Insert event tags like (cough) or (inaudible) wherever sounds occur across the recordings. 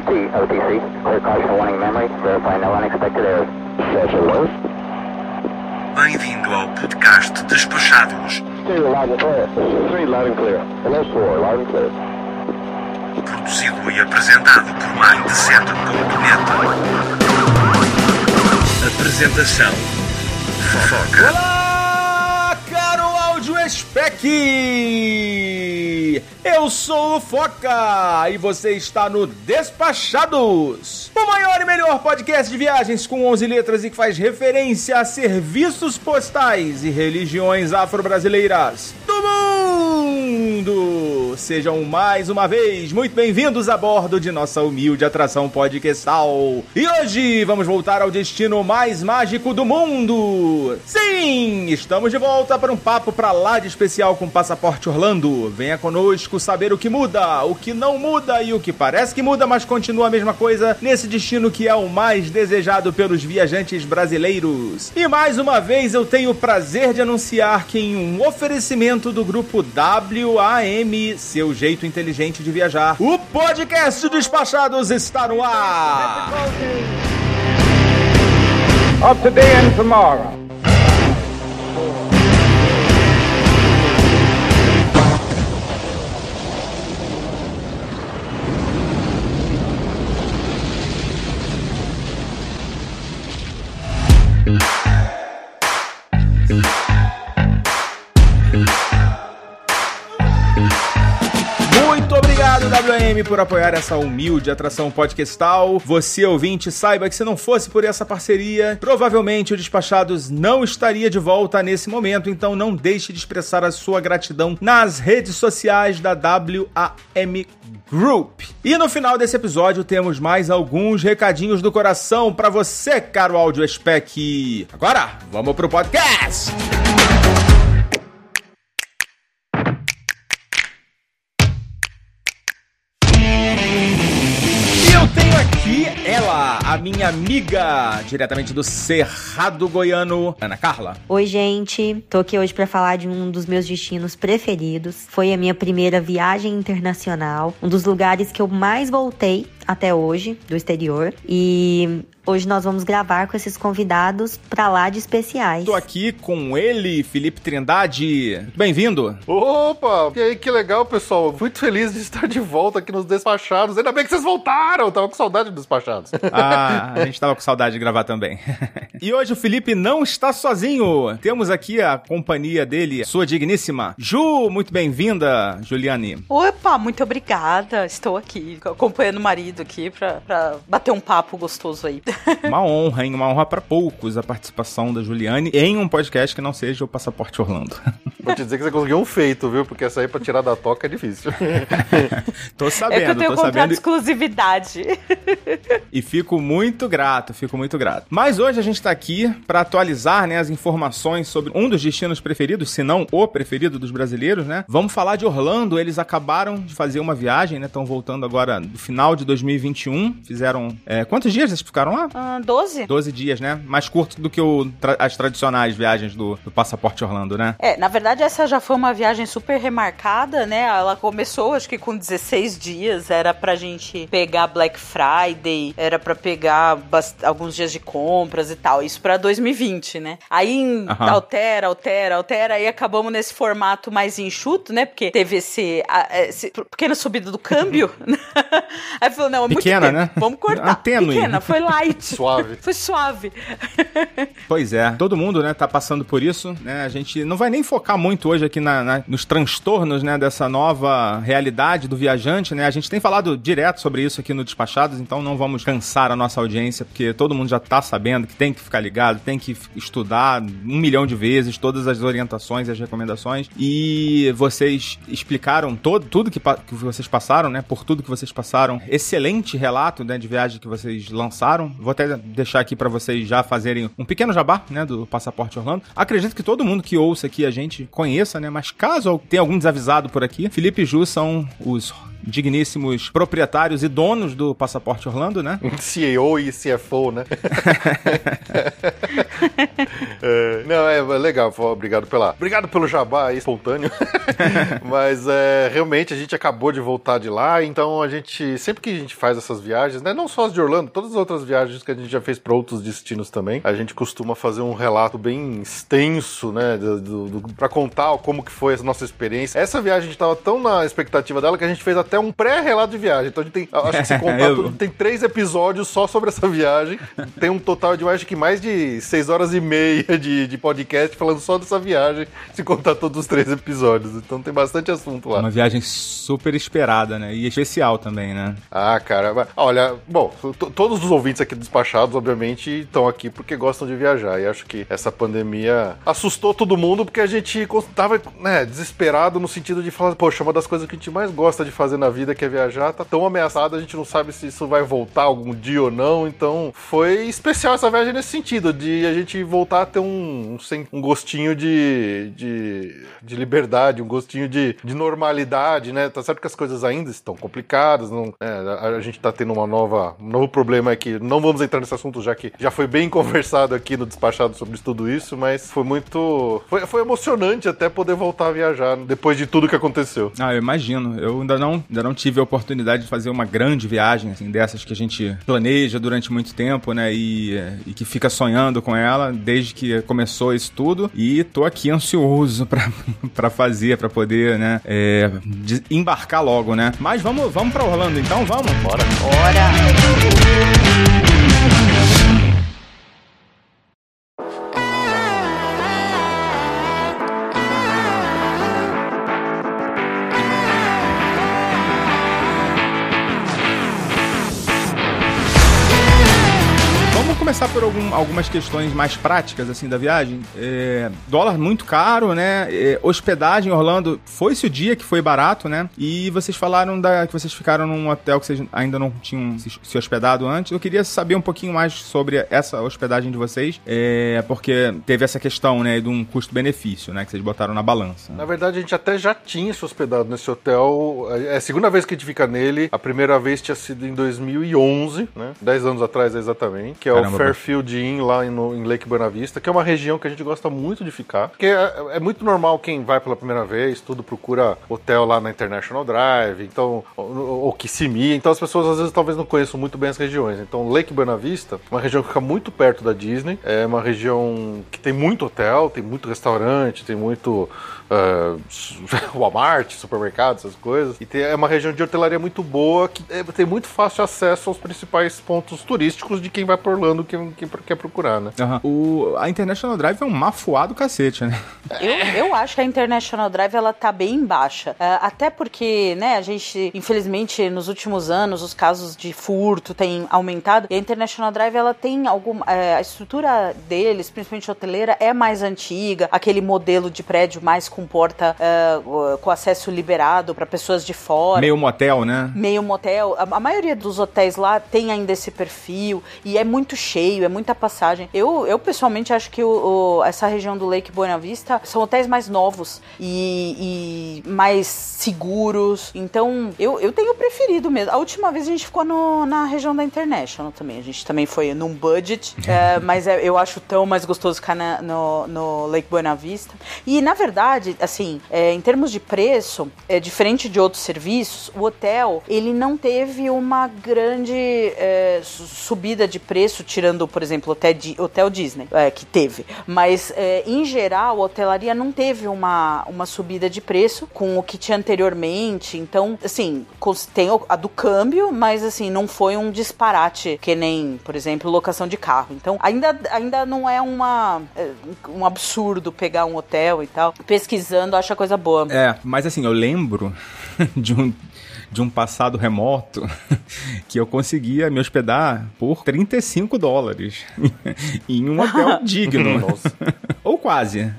OT, OTC, clear caution warning memory, verify no unexpected errors. Session was. Bem-vindo ao podcast Despachados, Two, loud and clear. Three, loud and clear. Hello, four, loud and clear. produzido e apresentado por Mindset.net. Apresentação Fofoca. Olá, caro áudio spec! Eu sou o Foca e você está no Despachados, o maior e melhor podcast de viagens com 11 letras e que faz referência a serviços postais e religiões afro-brasileiras do mundo. Sejam mais uma vez muito bem-vindos a bordo de nossa humilde atração podcastal. E hoje vamos voltar ao destino mais mágico do mundo. Sim, estamos de volta para um papo pra lá de especial com Passaporte Orlando. Venha conosco saber o que muda, o que não muda e o que parece que muda, mas continua a mesma coisa nesse destino que é o mais desejado pelos viajantes brasileiros. E mais uma vez eu tenho o prazer de anunciar que em um oferecimento do grupo WAM, seu jeito inteligente de viajar, o podcast Despachados está no ar. of today and tomorrow. Por apoiar essa humilde atração podcastal. Você, ouvinte, saiba que se não fosse por essa parceria, provavelmente o Despachados não estaria de volta nesse momento, então não deixe de expressar a sua gratidão nas redes sociais da WAM Group. E no final desse episódio temos mais alguns recadinhos do coração pra você, caro áudio spec. Agora, vamos pro podcast! Aqui ela, a minha amiga, diretamente do Cerrado Goiano, Ana Carla. Oi, gente. Tô aqui hoje pra falar de um dos meus destinos preferidos. Foi a minha primeira viagem internacional, um dos lugares que eu mais voltei até hoje do exterior. E hoje nós vamos gravar com esses convidados pra lá de especiais. Tô aqui com ele, Felipe Trindade. Bem-vindo. Opa! E aí, que legal, pessoal. Muito feliz de estar de volta aqui nos Despachados. Ainda bem que vocês voltaram. Eu tava com saudade dos Despachados. (laughs) Ah, a gente tava com saudade de gravar também. (laughs) e hoje o Felipe não está sozinho. Temos aqui a companhia dele, sua digníssima Ju. Muito bem-vinda, Juliane. Opa, muito obrigada. Estou aqui acompanhando o marido aqui pra, pra bater um papo gostoso aí. (laughs) Uma honra, hein? Uma honra pra poucos a participação da Juliane em um podcast que não seja o Passaporte Orlando. (laughs) Vou te dizer que você conseguiu um feito, viu? Porque essa aí pra tirar da toca é difícil. (laughs) tô sabendo, é que eu tenho tô contrato sabendo. de exclusividade. E fico muito grato, fico muito grato. Mas hoje a gente tá aqui pra atualizar, né, as informações sobre um dos destinos preferidos, se não o preferido dos brasileiros, né? Vamos falar de Orlando. Eles acabaram de fazer uma viagem, né? Estão voltando agora no final de 2021. Fizeram. é, quantos dias eles ficaram lá? Ah, 12? 12 dias, né? Mais curto do que o tra- as tradicionais viagens do, do Passaporte Orlando, né? É, na verdade essa já foi uma viagem super remarcada, né? Ela começou acho que com 16 dias, era pra gente pegar Black Friday, era pra pegar alguns dias de compras e tal. Isso pra 2020, né? Aí Aham. altera, altera, altera, aí acabamos nesse formato mais enxuto, né? Porque teve esse, a- esse pequena subida do câmbio. (laughs) aí falou, não, é muito Pequena, né? Vamos cortar. Tênue. Pequena, foi light. (laughs) Suave. Foi suave. (laughs) Pois é, todo mundo, né, tá passando por isso, né? A gente não vai nem focar muito hoje aqui na, na- nos transtornos, né, dessa nova realidade do viajante, né? A gente tem falado direto sobre isso aqui no Despachados, então não vamos cansar a nossa audiência, porque todo mundo já tá sabendo que tem que ficar ligado, tem que estudar um milhão de vezes todas as orientações e as recomendações. E vocês explicaram todo, tudo que, que vocês passaram, né? Por tudo que vocês passaram. Excelente relato, né, de viagem que vocês lançaram. Vou até deixar aqui pra vocês já fazerem um pequeno jabá, né, do Passaporte Orlando. Acredito que todo mundo que ouça aqui a gente conheça, né? Mas caso tenha algum desavisado por aqui, Felipe e Ju são os digníssimos proprietários e donos do Passaporte Orlando, né? (laughs) CEO e CFO, né? (laughs) É, não, é é legal, obrigado pela. Obrigado pelo jabá aí, espontâneo. (laughs) Mas é, realmente a gente acabou de voltar de lá, então a gente. Sempre que a gente faz essas viagens, né? Não só as de Orlando, todas as outras viagens que a gente já fez para outros destinos também, a gente costuma fazer um relato bem extenso, né? Pra contar como que foi a nossa experiência. Essa viagem a gente tava tão na expectativa dela que a gente fez até um pré-relato de viagem. Então a gente tem. Acho que se (laughs) contar Eu- tudo, tem três episódios só sobre essa viagem. Tem um total de acho que mais de seis horas e meia (laughs) de, de podcast falando só dessa viagem, se contar todos os três episódios. Então tem bastante assunto lá. Uma viagem super esperada, né? E especial também, né? Ah, cara, olha, bom, to- todos os ouvintes aqui despachados, obviamente, estão aqui porque gostam de viajar. E acho que essa pandemia assustou todo mundo porque a gente tava, né, desesperado no sentido de falar, poxa, uma das coisas que a gente mais gosta de fazer na vida, que é viajar, tá tão ameaçada, a gente não sabe se isso vai voltar algum dia ou não. Então, foi especial essa viagem nesse sentido, de a gente voltar a ter um, um, sen- um gostinho de, de, de liberdade, um gostinho de, de normalidade, né? Tá certo que as coisas ainda estão complicadas, não, é, a, a gente tá tendo uma nova, um novo problema aqui. Não vamos entrar nesse assunto, já que já foi bem (laughs) conversado aqui no despachado sobre tudo isso, mas foi muito. Foi, foi emocionante até poder voltar a viajar depois de tudo que aconteceu. Ah, eu imagino. Eu ainda não, ainda não tive a oportunidade de fazer uma grande viagem, assim, dessas que a gente planeja durante muito tempo, né? E, e que fica sonhando com ela desde que começou isso tudo. E tô aqui ansioso (laughs) pra fazer, pra poder, né? é, embarcar logo, né? Mas vamos, vamos pra Orlando então, vamos? Bora. Bora! Começar por algum- algumas questões mais práticas, assim, da viagem. É, dólar muito caro, né? É, hospedagem em Orlando, foi-se o dia que foi barato, né? E vocês falaram da, que vocês ficaram num hotel que vocês ainda não tinham se, se hospedado antes. Eu queria saber um pouquinho mais sobre essa hospedagem de vocês, é, porque teve essa questão, né, de um custo-benefício, né, que vocês botaram na balança. Na verdade, a gente até já tinha se hospedado nesse hotel. É a segunda vez que a gente fica nele. A primeira vez tinha sido em 2011, né? 10 anos atrás exatamente. Que é Caramba, o Fairfield Inn lá em, no- em Lake Buena Vista, que é uma região que a gente gosta muito de ficar. Porque é, é muito normal quem vai pela primeira vez, tudo procura hotel lá na International Drive, então, ou, ou Kissimmee. Então as pessoas às vezes talvez não conheçam muito bem as regiões. Então, Lake Buena Vista, uma região que fica muito perto da Disney. É uma região que tem muito hotel, tem muito restaurante, tem muito ah, (laughs) Walmart, supermercado, essas coisas. E tem, é uma região de hotelaria muito boa, que é, tem muito fácil acesso aos principais pontos turísticos de quem vai por Orlando, quem, quem quer procurar, né? Aham. O, a International Drive é um mafuado cacete, né? (laughs) Eu, eu acho que a International Drive ela tá bem baixa. É, até porque, né, a gente, infelizmente, nos últimos anos, os casos de furto têm aumentado. E a International Drive ela tem alguma. é, a estrutura deles, principalmente hoteleira, é mais antiga. Aquele modelo de prédio mais com porta é, com acesso liberado para pessoas de fora Meio motel, né? meio motel. A, a maioria dos hotéis lá tem ainda esse perfil e é muito cheio, é muita passagem. Eu, eu pessoalmente acho que o, o- essa região do Lake Buena Vista são hotéis mais novos e, e mais seguros. Então, eu, eu tenho preferido mesmo. A última vez a gente ficou no- na região da International também. A gente também foi num budget, é, (laughs) mas é- eu acho tão mais gostoso ficar na- no, no Lake Buena Vista. E, na verdade, assim, é, em termos de preço, é diferente de outros serviços, o hotel, ele não teve uma grande é, su- subida de preço, tirando, por exemplo, hotel, hotel Disney, é, que teve. Mas, é, em geral, a hotelaria não teve uma, uma subida de preço com o que tinha anteriormente. Então, assim, tem a do câmbio, mas, assim, não foi um disparate que nem, por exemplo, locação de carro. Então, ainda, ainda não é uma, é, um absurdo pegar um hotel e tal. Pesquisando, acho a coisa boa. É, mas assim, eu lembro (laughs) de um, de um passado remoto (laughs) que eu conseguia me hospedar por 35 dólares (laughs) em um hotel digno. Ou quase.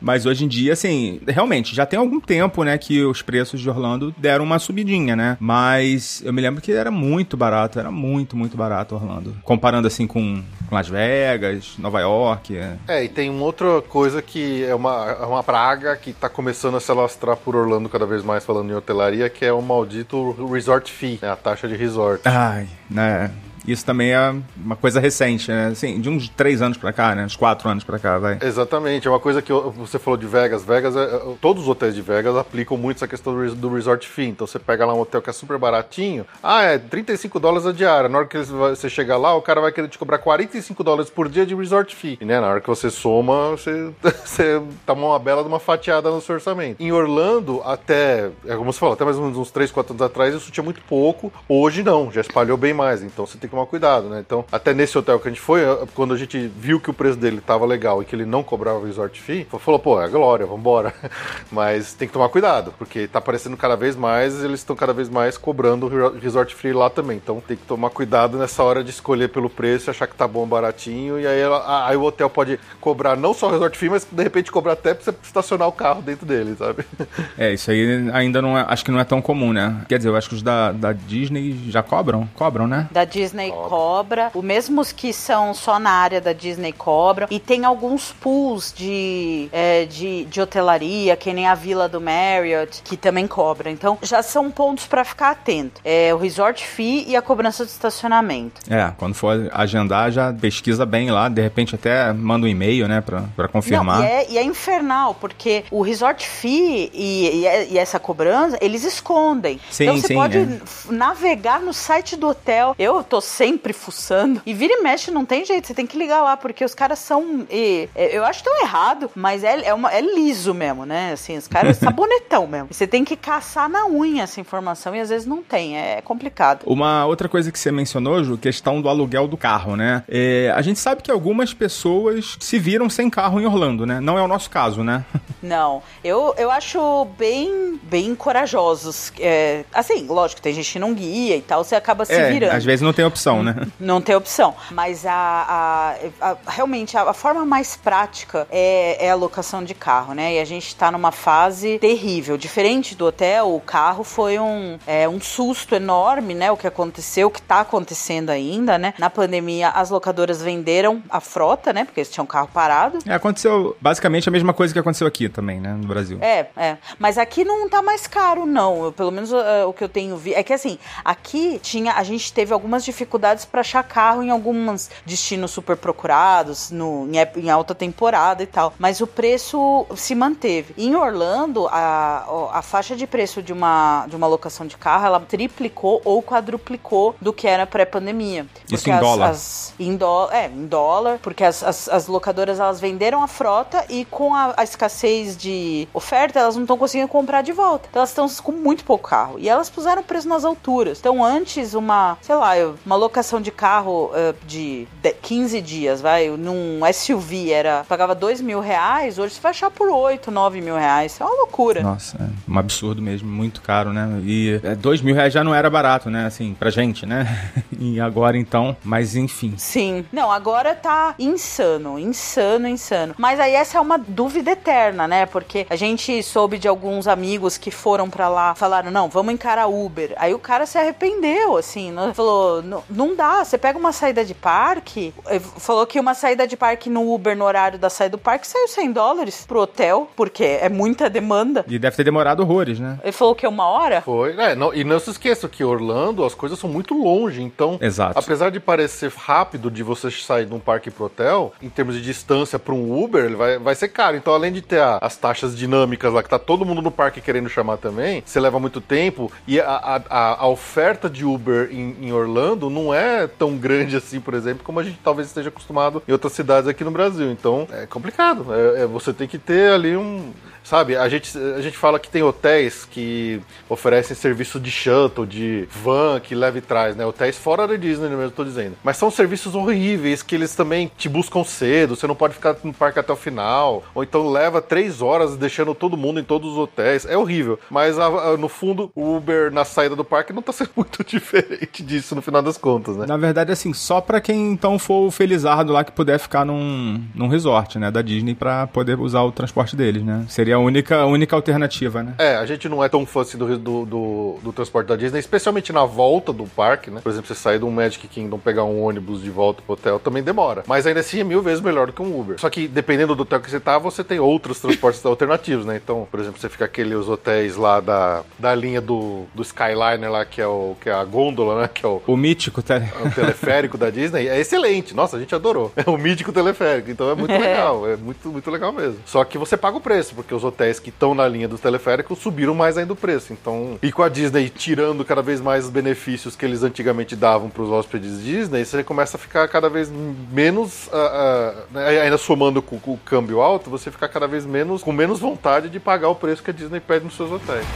Mas hoje em dia, assim, realmente, já tem algum tempo, né, que os preços de Orlando deram uma subidinha, né? Mas eu me lembro que era muito barato, era muito, muito barato Orlando. Comparando, assim, com Las Vegas, Nova York. é. É, e tem uma outra coisa que é uma, é uma praga que tá começando a se alastrar por Orlando cada vez mais falando em hotelaria, que é o maldito resort fee, né, a taxa de resort. Ai, né? Isso também é uma coisa recente, né? Assim, de uns três anos pra cá, né? Uns quatro anos pra cá, vai. Exatamente, é uma coisa que você falou de Vegas. Vegas, é- é- todos os hotéis de Vegas aplicam muito essa questão do, res- do resort fee. Então você pega lá um hotel que é super baratinho, ah, é 35 dólares a diária. Na hora que você chegar lá, o cara vai querer te cobrar 45 dólares por dia de resort fee. E né, na hora que você soma, você, (laughs) você toma uma bela de uma fatiada no seu orçamento. Em Orlando, até, é como você falou, até mais ou menos uns 3, 4 anos atrás, isso tinha muito pouco. Hoje não, já espalhou bem mais. Então você tem que tomar cuidado, né? Então, até nesse hotel que a gente foi, quando a gente viu que o preço dele tava legal e que ele não cobrava resort fee, falou, pô, é glória, vambora. (laughs) Mas tem que tomar cuidado, porque tá aparecendo cada vez mais, eles estão cada vez mais cobrando o resort free lá também. Então tem que tomar cuidado nessa hora de escolher pelo preço, achar que tá bom, baratinho, e aí, ela- aí o hotel pode cobrar não só o resort fee, mas de repente cobrar até pra você estacionar o carro dentro dele, sabe? (laughs) É, isso aí ainda não é. Acho que não é tão comum, né? Quer dizer, eu acho que os da, da Disney já cobram. Cobram, né? Da Disney cobra. O mesmo que são só na área da Disney cobram. E tem alguns pools de, é, de, de hotelaria, que nem a Vila do Marriott, que também cobra. Então já são pontos pra ficar atento. É o resort fee e a cobrança de estacionamento. É, quando for agendar, já pesquisa bem lá. De repente até manda um e-mail, né? Pra, pra confirmar. Não, e, é, e é infernal, porque o resort fee e, e, e essa cobrança, eles escondem. Sim, então você sim, pode é. navegar no site do hotel. Eu tô sempre fuçando. E vira e mexe, não tem jeito. Você tem que ligar lá, porque os caras são. e- e- eu acho tão errado, mas é, é, uma- é liso mesmo, né? Assim, os caras sabonetão (laughs) mesmo. E Você tem que caçar na unha essa informação e às vezes não tem. É complicado. Uma outra coisa que você mencionou, Ju, questão do aluguel do carro, né? É, a gente sabe que algumas pessoas se viram sem carro em Orlando, né? Não é o nosso caso, né? (laughs) Não, eu, eu acho bem, bem corajosos. É, assim, lógico, tem gente que não guia e tal, você acaba se é, virando. às vezes não tem opção, né? Não tem opção. Mas a, a- a- realmente a, a forma mais prática é, é a locação de carro, né? E a gente tá numa fase terrível. Diferente do hotel, o carro foi um, é, um susto enorme, né? O que aconteceu, o que tá acontecendo ainda, né? Na pandemia, as locadoras venderam a frota, né? Porque eles tinham carro parado. É, aconteceu basicamente a mesma coisa que aconteceu aqui também, né? No Brasil. É, é. Mas aqui não tá mais caro, não. Eu, pelo menos eh, o que eu tenho visto. É que assim, aqui tinha. A gente teve algumas dificuldades pra achar carro em alguns destinos super procurados, no, em, em alta temporada e tal. Mas o preço se manteve. Em Orlando, a, a faixa de preço de uma, de uma locação de carro, ela triplicou ou quadruplicou do que era pré-pandemia. Isso em as- dólar? as- em dólar, é, em dólar, porque as, as, as locadoras elas venderam a frota e com a, a escassez de oferta, elas não estão conseguindo comprar de volta. Então elas estão com muito pouco carro. E elas puseram o preço nas alturas. Então antes, uma, sei lá, uma locação de carro eh, de de- 15 dias, vai, num SUV era, pagava 2 mil reais, hoje você vai achar por 8, 9 mil reais. Isso é uma loucura. Nossa, é um absurdo mesmo, muito caro, né? E é, dois mil reais já não era barato, né? Assim, pra gente, né? (laughs) E agora então, mas enfim. Sim. Não, agora tá insano, insano, insano. Mas aí essa é uma dúvida eterna, né? Porque a gente soube de alguns amigos que foram pra lá, falaram: "Não, vamos encarar Uber". Aí o cara se arrependeu, assim, não- falou: "Não, não dá, você pega uma saída de parque". eh, Falou que uma saída de parque no Uber no horário da saída do parque saiu 100 dólares pro hotel, porque é muita demanda. E deve ter demorado horrores, né? Ele falou que é uma hora? Foi. É, não- e não se esqueça que Orlando, as coisas são muito longe. Então, Exato. apesar de parecer rápido de você sair de um parque pro hotel, em termos de distância para um Uber, ele vai, vai ser caro. Então, além de ter a- as taxas dinâmicas lá, que tá todo mundo no parque querendo chamar também, você leva muito tempo. E a, a- a- a oferta de Uber em, em Orlando não é tão grande assim, por exemplo, como a gente talvez esteja acostumado em outras cidades aqui no Brasil. Então, é complicado. É- é- você tem que ter ali um. Sabe, a gente, a gente fala que tem hotéis que oferecem serviço de shuttle, de van que leva e traz, né? Hotéis fora da Disney mesmo, tô dizendo. Mas são serviços horríveis que eles também te buscam cedo, você não pode ficar no parque até o final. Ou então leva três horas deixando todo mundo em todos os hotéis. É horrível. Mas a- a- no fundo, o Uber na saída do parque não tá sendo (laughs) muito diferente disso no final das contas, né? Na verdade, assim, só pra quem então for o felizardo lá que puder ficar num, num resort, né, da Disney pra poder usar o transporte deles, né? Seria a única, a única alternativa, né? É, a gente não é tão fã assim do, do, do, do transporte da Disney, especialmente na volta do parque, né? Por exemplo, você sair de um Magic Kingdom, pegar um ônibus de volta pro hotel, também demora. Mas ainda assim é mil vezes melhor do que um Uber. Só que dependendo do hotel que você tá, você tem outros transportes (laughs) alternativos, né? Então, por exemplo, você fica aqueles hotéis lá da, da linha do, do Skyliner lá, que é, o, que é a gôndola, né? Que é o, O mítico, tá? o teleférico da Disney é excelente. Nossa, a gente adorou. É o mítico teleférico, então é muito (laughs) legal. É muito, muito legal mesmo. Só que você paga o preço, porque os hotéis que estão na linha dos teleféricos subiram mais ainda o preço. Então, e com a Disney tirando cada vez mais os benefícios que eles antigamente davam para os hóspedes Disney, você começa a ficar cada vez menos, ah, né, ainda somando com, com o câmbio alto, você fica cada vez menos com menos vontade de pagar o preço que a Disney pede nos seus hotéis.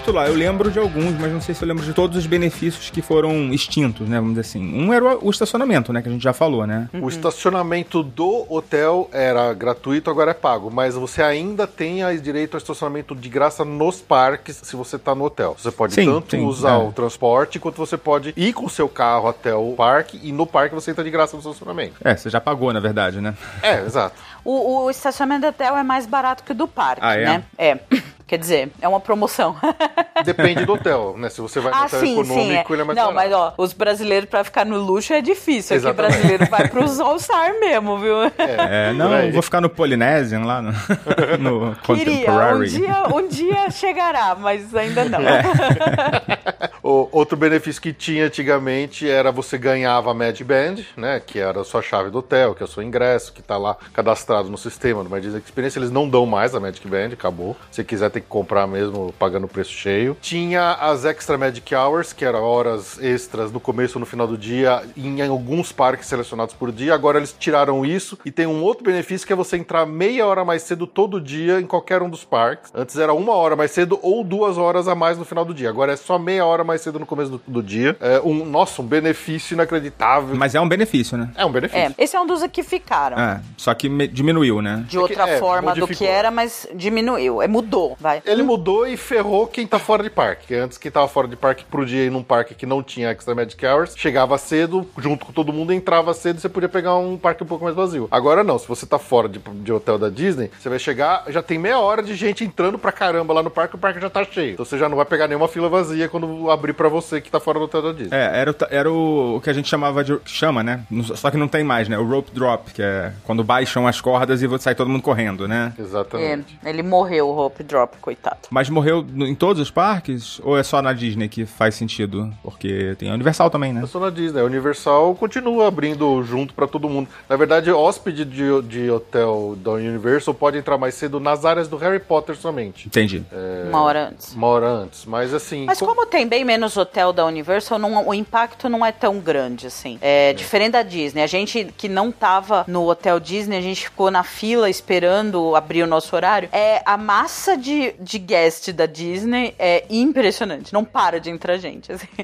Recapitular, eu lembro de alguns, mas não sei se eu lembro de todos os benefícios que foram extintos, né? Vamos dizer assim. Um era o estacionamento, né? Que a gente já falou, né? O estacionamento do hotel era gratuito, agora é pago, mas você ainda tem direito ao estacionamento de graça nos parques se você tá no hotel. Você pode Sim, tanto sim, usar é. o transporte quanto você pode ir com o seu carro até o parque e no parque você entra de graça no estacionamento. É, você já pagou, na verdade, né? É, exato. O, o estacionamento do hotel é mais barato que o do parque, Ah, é? né? É. Quer dizer, é uma promoção. (laughs) Depende do hotel, né? Se você vai no ah, hotel sim, econômico, sim. É. ele é mais Não, barato. mas ó, os brasileiros pra ficar no luxo é difícil. Aqui o Exatamente. brasileiro vai pros All-Star mesmo, viu? É, não, por aí. eu vou ficar no Polynesian lá no, (laughs) no Queria, um Contemporary. dia, um dia chegará, mas ainda não. É. (laughs) O, outro benefício que tinha antigamente era você ganhava a Magic Band, né? Que era a sua chave do hotel, que é o seu ingresso, que tá lá cadastrado no sistema do Disney Experience. Eles não dão mais a Magic Band, acabou. Se quiser, tem que comprar mesmo pagando o preço cheio. Tinha as Extra Magic Hours, que eram horas extras no começo ou no final do dia, em alguns parques selecionados por dia. Agora eles tiraram isso e tem um outro benefício que é você entrar meia hora mais cedo todo dia em qualquer um dos parques. Antes era uma hora mais cedo ou duas horas a mais no final do dia. Agora é só meia hora mais cedo no começo do, do dia. É um, nossa, um benefício inacreditável. Mas é um benefício, né? É um benefício. É, esse é um dos que ficaram. É, só que diminuiu, né? De outra é, forma do que era, mas diminuiu. É, mudou, vai. Ele mudou e ferrou quem tá fora de parque. Que Antes, quem tava fora de parque podia ir num parque que não tinha Extra Magic Hours, chegava cedo, junto com todo mundo, entrava cedo e você podia pegar um parque um pouco mais vazio. Agora não, se você tá fora de, de hotel da Disney, você vai chegar, já tem meia hora de gente entrando pra caramba lá no parque, o parque já tá cheio. Então você já não vai pegar nenhuma fila vazia quando abrir pra você que tá fora do hotel da Disney. É, era, o era o, o que a gente chamava de. chama, né? Não- Só que não tem mais, né? O rope drop, que é quando baixam as cordas e sai todo mundo correndo, né? É, Exatamente. ele morreu, o Hope Drop, coitado. Mas morreu em todos os parques? Ou é só na Disney que faz sentido? Porque tem a Universal também, né? Eu sou na Disney. A Universal continua abrindo junto pra todo mundo. Na verdade, hóspede de, de hotel da Universal pode entrar mais cedo nas áreas do Harry Potter somente. Entendi. Uma hora antes. Uma hora antes. Mas assim. Mas co- como tem bem menos hotel da Universal, não- o impacto não é tão grande assim. É, diferente da Disney. A gente que não tava no hotel Disney, a gente ficou na fila esperando abrir o nosso horário. É a massa de, de guest da Disney é impressionante. Não para de entrar gente. assim. (laughs)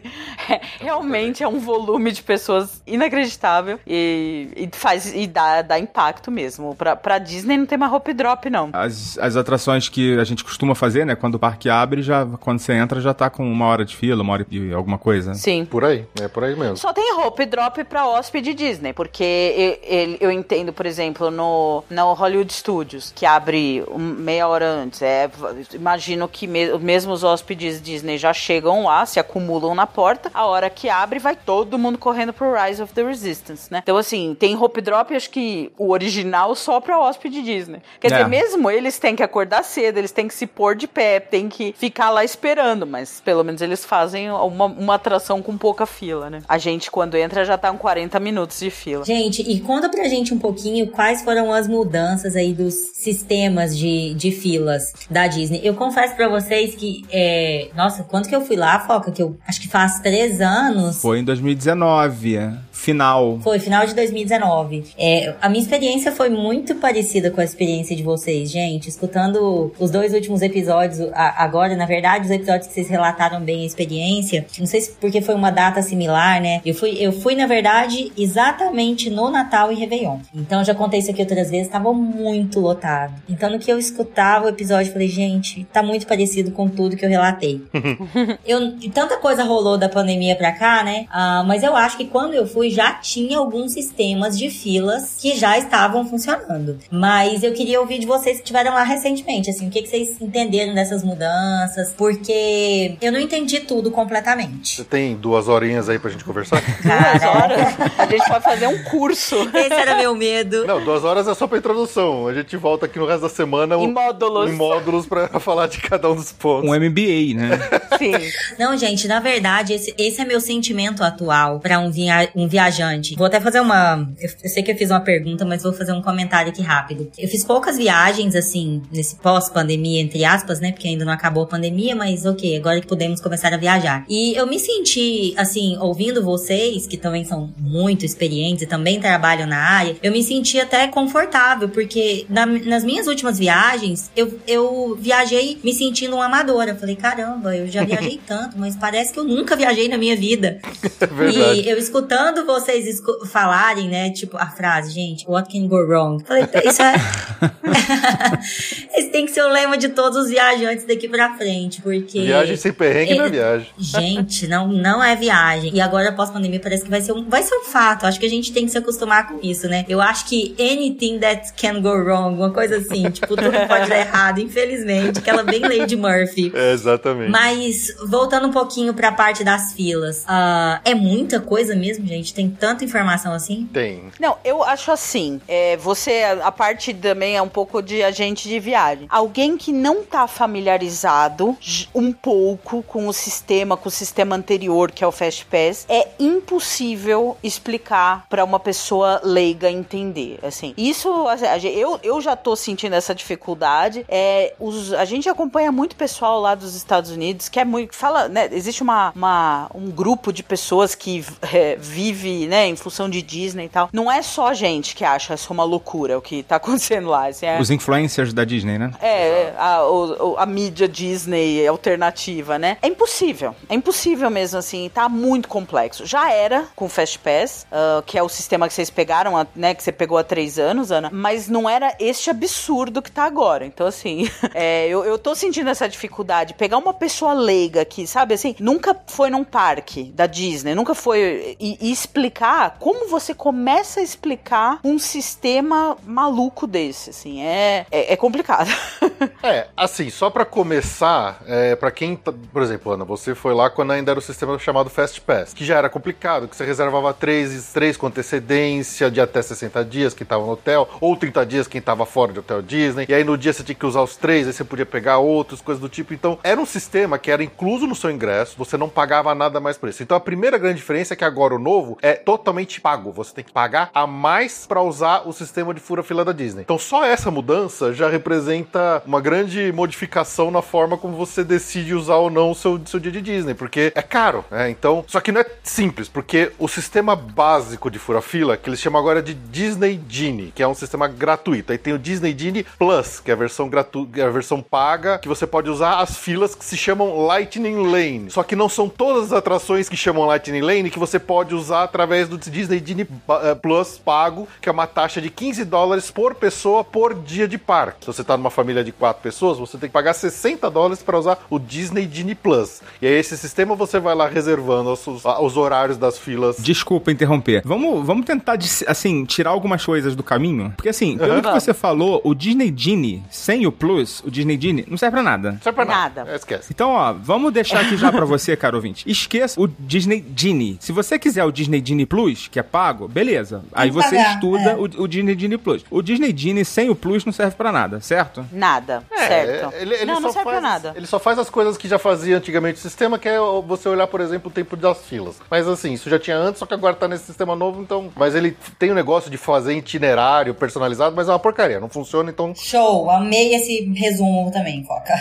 É, realmente é um volume de pessoas inacreditável e, e faz e dá, dá impacto mesmo. Pra, pra Disney não tem mais hope drop não. As, as atrações que a gente costuma fazer, né? Quando o parque abre, já, quando você entra, já tá com uma hora de fila, uma hora e alguma coisa. Sim. Por aí. É por aí mesmo. Só tem Hope Drop pra hóspede Disney, porque e- ele- eu entendo, por exemplo, no, no Hollywood Studios, que abre meia hora antes. É, imagino que me- mesmo os hóspedes Disney já chegam lá, se acumulam na porta. A hora que abre, vai todo mundo correndo pro Rise of the Resistance, né? Então, assim, tem Hope Drop, acho que o original só pra hóspede Disney. Quer É. dizer, mesmo eles têm que acordar cedo, eles têm que se pôr de pé, têm que ficar lá esperando, mas pelo menos eles fazem uma, uma atração com pouca fila, né? A gente, quando entra, já tá com 40 minutos de fila. Gente, e conta pra gente um pouquinho quais foram as mudanças aí dos sistemas de, de filas da Disney. Eu confesso pra vocês que, é... nossa, quando que eu fui lá, Foca? Que eu acho que faz três anos. Foi em 2019, é. final. Foi, final de 2019. É, a minha experiência foi muito parecida com a experiência de vocês, gente. Escutando os dois últimos episódios, a- agora, na verdade, os episódios que vocês relataram bem a experiência. Não sei se porque foi uma data similar, né? Eu fui, eu fui na verdade, exatamente no Natal e Réveillon. Então, eu já contei isso aqui outras vezes, tava muito lotado. Então, no que eu escutava o episódio, eu falei, gente, tá muito parecido com tudo que eu relatei (laughs) eu, tanta coisa rolou da pandemia pra cá, né? Ah, mas eu acho que quando eu fui já tinha alguns sistemas de filas que já estavam funcionando. Mas eu queria ouvir de vocês que estiveram lá recentemente, assim, o que, que vocês entenderam dessas mudanças, porque eu não entendi tudo completamente. Você tem duas horinhas aí pra gente conversar? (laughs) Duas horas. A gente pode fazer um curso. Esse era meu medo. Não, duas horas é só pra introdução. A gente volta aqui no resto da semana Em módulos. em módulos pra (laughs) falar de cada um dos pontos. Um MBA, né? (laughs) Sim. Não, gente, na verdade, esse, esse é meu sentimento atual pra um, via, um viajante. Vou até fazer uma. Eu, eu sei que eu fiz uma pergunta, mas vou fazer um comentário aqui rápido. Eu fiz poucas viagens, assim, nesse pós-pandemia, entre aspas, né? Porque ainda não acabou a pandemia, mas ok, agora que podemos começar a viajar. E eu me senti, assim, ouvindo vocês, que também são muito experientes e também trabalham na área, eu me senti até confortável, porque na- nas minhas últimas viagens, eu, eu viajei me sentindo uma amadora. Falei, caramba, eu já viajei (laughs) tanto, mas parece que eu nunca viajei na minha vida. É verdade. E eu escutando vocês escu- falarem, né, tipo, a frase, gente, what can go wrong? Falei, isso é... (laughs) Esse tem que ser o lema de todos os viajantes daqui pra frente, porque... Viagem sem perrengue não é É- viagem. (laughs) Gente, não, não é viagem. E agora, após pandemia, parece que vai ser, um, vai ser um fato. Acho que a gente tem que se acostumar com isso, né? Eu acho que anything that can go wrong, uma coisa assim, tipo, tudo pode dar errado, infelizmente. Aquela bem Lady (laughs) Murphy. É, exatamente. Mas, voltando um pouquinho pra parte das filas, ah, é muita coisa mesmo, gente? Tem tanta informação assim? Tem. Não, eu acho assim. É, você, a parte também é um pouco de agente de viagem. Alguém que não tá familiarizado um pouco com o sistema, com o sistema anterior, que é o Fast Pass, é impossível explicar pra uma pessoa leiga entender. Assim, isso, assim, a eu, eu já tô sentindo essa dificuldade. É, os, a gente acompanha muito pessoal lá dos Estados Unidos que é muito. Fala, né? Existe uma, uma- um grupo de pessoas que é, vive, né, em função de Disney e tal. Não é só a gente que acha isso uma loucura o que tá (laughs) acontecendo lá. Assim, é, Os influencers da Disney, né? é, a, o- a mídia Disney alternativa, né? É impossível. É impossível mesmo, assim. Tá muito complexo. Já era com o Fast Pass, ah, que é o sistema que vocês pegaram, a- né? Que você pegou há três anos, Ana. Mas não era este absurdo que tá agora. Então, assim, (laughs) é, eu, eu tô sentindo essa dificuldade. Pegar uma pessoa leiga que, sabe, assim, nunca foi num parque da Disney, nunca foi. E, e explicar como você começa a explicar um sistema maluco desse, assim. É, é, é complicado. (laughs) É, assim, só pra começar, é, para quem, tá- por exemplo, Ana, você foi lá quando ainda era o sistema chamado Fast Pass, que já era complicado, que você reservava três, três com antecedência de até 60 dias quem tava no hotel, ou 30 dias quem tava fora do hotel Disney, e aí no dia você tinha que usar os três, você podia pegar outros, coisas do tipo. Então, era um sistema que era incluso no seu ingresso, você não pagava nada mais por isso. Então, a primeira grande diferença é que agora o novo é totalmente pago, você tem que pagar a mais pra usar o sistema de fura-fila da Disney. Então, só essa mudança já representa uma grande modificação na forma como você decide usar ou não o seu, seu dia de Disney, porque é caro, né? Então, só que não é simples, porque o sistema básico de fura-fila, que eles chamam agora de Disney Genie, que é um sistema gratuito. Aí tem o Disney Genie Plus, que é a versão gratuita, a versão paga, que você pode usar as filas que se chamam Lightning Lane. Só que não são todas as atrações que chamam Lightning Lane que você pode usar através do Disney Genie eh, Plus pago, que é uma taxa de 15 dólares por pessoa por dia de parque. Se você tá numa família de quatro pessoas, você tem que pagar 60 dólares para usar o Disney Genie Plus. E aí esse sistema você vai lá reservando os, os- os horários das filas. Desculpa interromper. Vamos, vamos tentar, assim, tirar algumas coisas do caminho. Porque, assim, pelo que você falou, o Disney Genie, sem o Plus, o Disney Genie, não serve pra nada. Não serve pra nada. Nada. É, esquece. Então, ó, vamos deixar aqui já pra você, (laughs) caro ouvinte. Esqueça o Disney Genie. Se você quiser o Disney Genie Plus, que é pago, beleza. Aí você pagar, estuda é. o, o Disney Genie Plus. O Disney Genie sem o Plus não serve pra nada, certo? Nada, É, certo? Ele, ele não, só não serve faz, pra nada. Ele só faz as coisas que já fazia antigamente o sistema, que é você olhar, por exemplo, o tempo das filas. Mas assim, isso já tinha antes, só que agora tá nesse sistema novo, então. Mas ele tem o negócio de fazer itinerário personalizado, mas é uma porcaria, não funciona, então. Show, amei esse resumo também, Foca.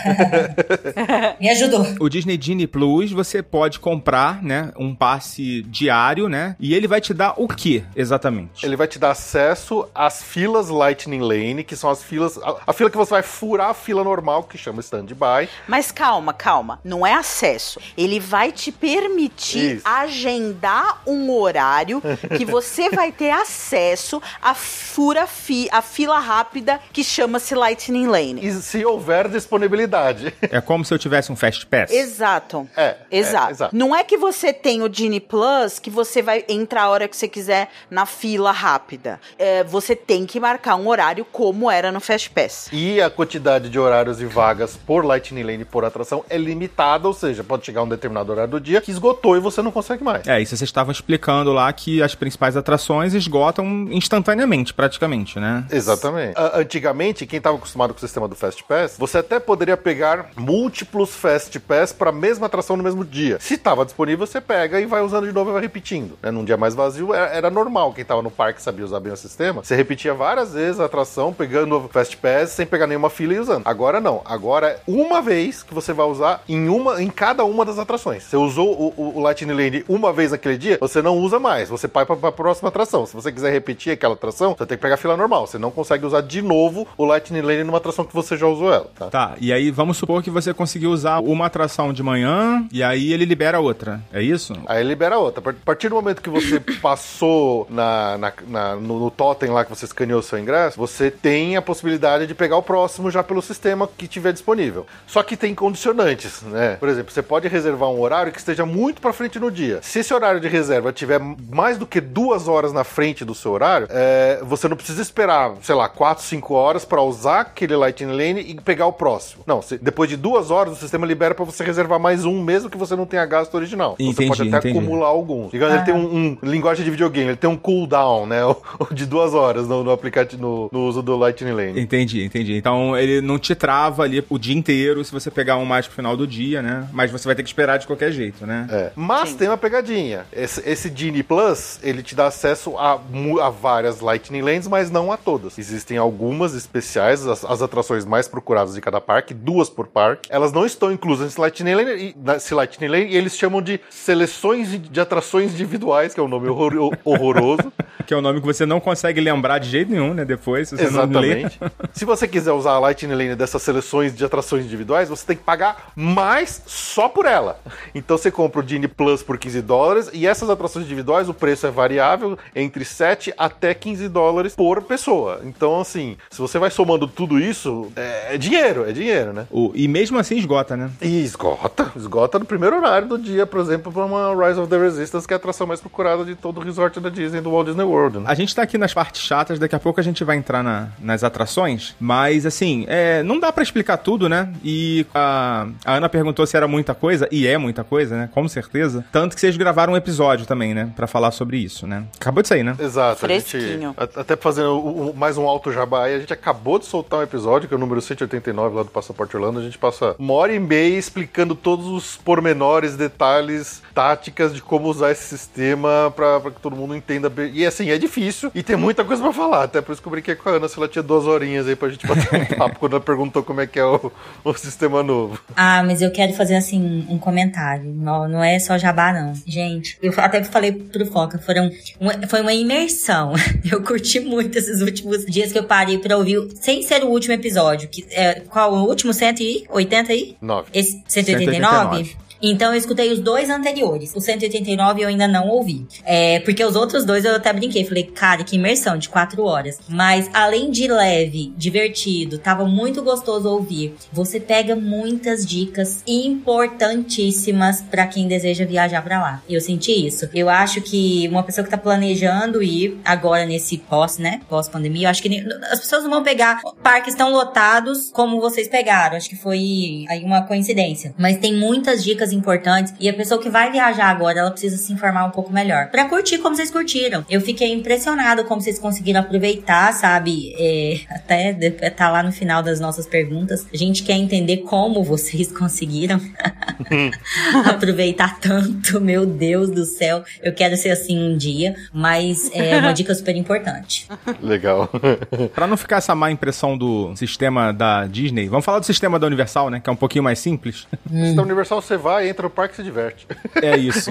(laughs) Me ajudou. O Disney Genie Plus, você pode comprar, né, um passe diário, né? E ele vai te dar o que exatamente? Ele vai te dar acesso às filas Lightning Lane, que são as filas. A, a fila que você vai furar a fila normal, que chama stand-by. Mas calma, calma. Não é acesso. Ele vai te permitir Isso. agendar um horário que você (laughs) vai ter acesso à fura fi, a fila rápida que chama-se Lightning Lane. E se houver disponibilidade. É como se eu tivesse um Fast Pass. Exato. É, Exato. é, exato. Não é que você tem o Genie Plus que você vai entrar a hora que você quiser na fila rápida. É, você tem que marcar um horário como era no Fast Pass. E a quantidade de horários e vagas por Lightning Lane por atração é limitada, ou seja, pode chegar um determinado horário do dia que esgotou e você não consegue mais. É, isso vocês estavam explicando lá que as principais atrações esgotam instantaneamente, praticamente, né? Exatamente. A- Antigamente, quem estava acostumado com o sistema do Fast Pass, você até poderia pegar múltiplos Fast Pass para a mesma atração no mesmo dia. Se estava disponível, você pega e vai usando de novo e vai repetindo. Né? Num dia mais vazio, era, era normal. Quem estava no parque sabia usar bem o sistema. Você repetia várias vezes a atração, pegando Fast Pass, sem pegar nenhuma fila e usando. Agora não. Agora é uma vez que você vai usar em uma em cada uma das atrações. Você usou o, o, o Lightning Lane uma vez naquele dia, você não usa mais. Você vai para a próxima atração. Se você quiser repetir aquela atração, você tem que pegar a fila normal. Você não consegue usar de novo o Lightning Lane numa atração que você já usou tá? Tá, e aí vamos supor que você conseguiu usar uma atração de manhã e aí ele libera outra. É isso? Aí libera outra. A partir do momento que você (laughs) passou na, na- na- no, no totem lá que você escaneou o seu ingresso, você tem a possibilidade de pegar o próximo já pelo sistema que tiver disponível. Só que tem condicionantes, né? Por exemplo, você pode reservar um horário que esteja muito pra frente no dia. Se esse horário de reserva tiver mais do que duas horas na frente do seu horário, é, você não precisa esperar, sei lá, quatro, cinco horas pra usar aquele Lightning Lane e pegar o próximo. Não, se- depois de duas horas, o sistema libera pra você reservar mais um, mesmo que você não tenha gasto original. você Entendi, pode até entendi. acumular alguns. Digamos, ele tem um, um- linguagem de videogame, ele tem um cooldown, né? (laughs) De duas horas no, no aplicativo, no, no uso do Lightning Lane. Entendi, entendi. Então ele não te trava ali o dia inteiro se você pegar um mais pro final do dia, né? Mas você vai ter que esperar de qualquer jeito, né? É. Mas tem uma pegadinha. Esse, esse Genie Plus, ele te dá acesso a, a várias Lightning Lanes, mas não a todas. Existem algumas especiais, as, as atrações mais procuradas de cada parque, duas por parque. Elas não estão inclusas nesse Lightning Lane, e, nesse Lightning Lane, e eles chamam de seleções de, atrações individuais, que é um nome horror- horroroso. (laughs) Que é um nome que você não consegue lembrar de jeito nenhum, né? Depois, se você não lê. Exatamente. Se você quiser usar a Lightning Lane dessas seleções de atrações individuais, você tem que pagar mais só por ela. Então você compra o Genie Plus por 15 dólares e essas atrações individuais, o preço é variável entre 7 até 15 dólares por pessoa. Então, assim, se você vai somando tudo isso, é, é dinheiro, é dinheiro, né? O- e mesmo assim esgota, né? E esgota. Esgota no primeiro horário do dia, por exemplo, para uma Rise of the Resistance, que é a atração mais procurada de todo o resort da Disney, do Walt Disney World, né? A gente tá aqui nas partes chatas, daqui a pouco a gente vai entrar na- nas atrações, mas assim, é, não dá pra explicar tudo, né? E a, a Ana perguntou se era muita coisa, e é muita coisa, né? Com certeza. Tanto que vocês gravaram um episódio também, né? Pra falar sobre isso, né? Acabou de sair, né? Exato. a gente- Fresquinho. a- até fazendo o- o- mais um alto jabá aí, a gente acabou de soltar um episódio, que é o número 189 lá do Passaporte Orlando. A gente passa uma hora e meia explicando todos os pormenores, detalhes, táticas de como usar esse sistema pra, pra que todo mundo entenda bem. E assim, é difícil e tem muita coisa pra falar. Até por isso que eu brinquei com a Ana se ela tinha duas horinhas aí pra gente bater um (laughs) papo quando ela perguntou como é que é o, o sistema novo. Ah, mas eu quero fazer assim um comentário. Não, não é só jabá, não. Gente, eu até falei pro Foca, foram uma- foi uma imersão. (laughs) Eu curti muito esses últimos dias que eu parei pra ouvir, sem ser o último episódio. Que, é, qual o último? 180 aí? Nove. Esse 189? Então eu escutei os dois anteriores. O 189 eu ainda não ouvi. É, porque os outros dois eu até brinquei. Falei, cara, que imersão de quatro horas. Mas além de leve, divertido, tava muito gostoso ouvir. Você pega muitas dicas importantíssimas pra quem deseja viajar pra lá. Eu senti isso. Eu acho que uma pessoa que tá planejando ir agora nesse pós, né? Pós-pandemia, eu acho que nem- as pessoas não vão pegar parques tão lotados como vocês pegaram. Acho que foi aí uma coincidência. Mas tem muitas dicas importantes e a pessoa que vai viajar agora, ela precisa se informar um pouco melhor. Pra curtir como vocês curtiram. Eu fiquei impressionado como vocês conseguiram aproveitar, sabe? É, (laughs) até de- tá lá no final das nossas perguntas. A gente quer entender como vocês (laughs) conseguiram (laughs) aproveitar tanto. Meu Deus do céu. Eu quero ser assim um dia, mas é uma dica super importante. Legal. Pra não ficar essa má impressão do sistema da Disney, vamos falar do sistema da Universal, né? Que é um pouquinho mais simples. Se da Universal você vai, entra no parque e se diverte. É isso.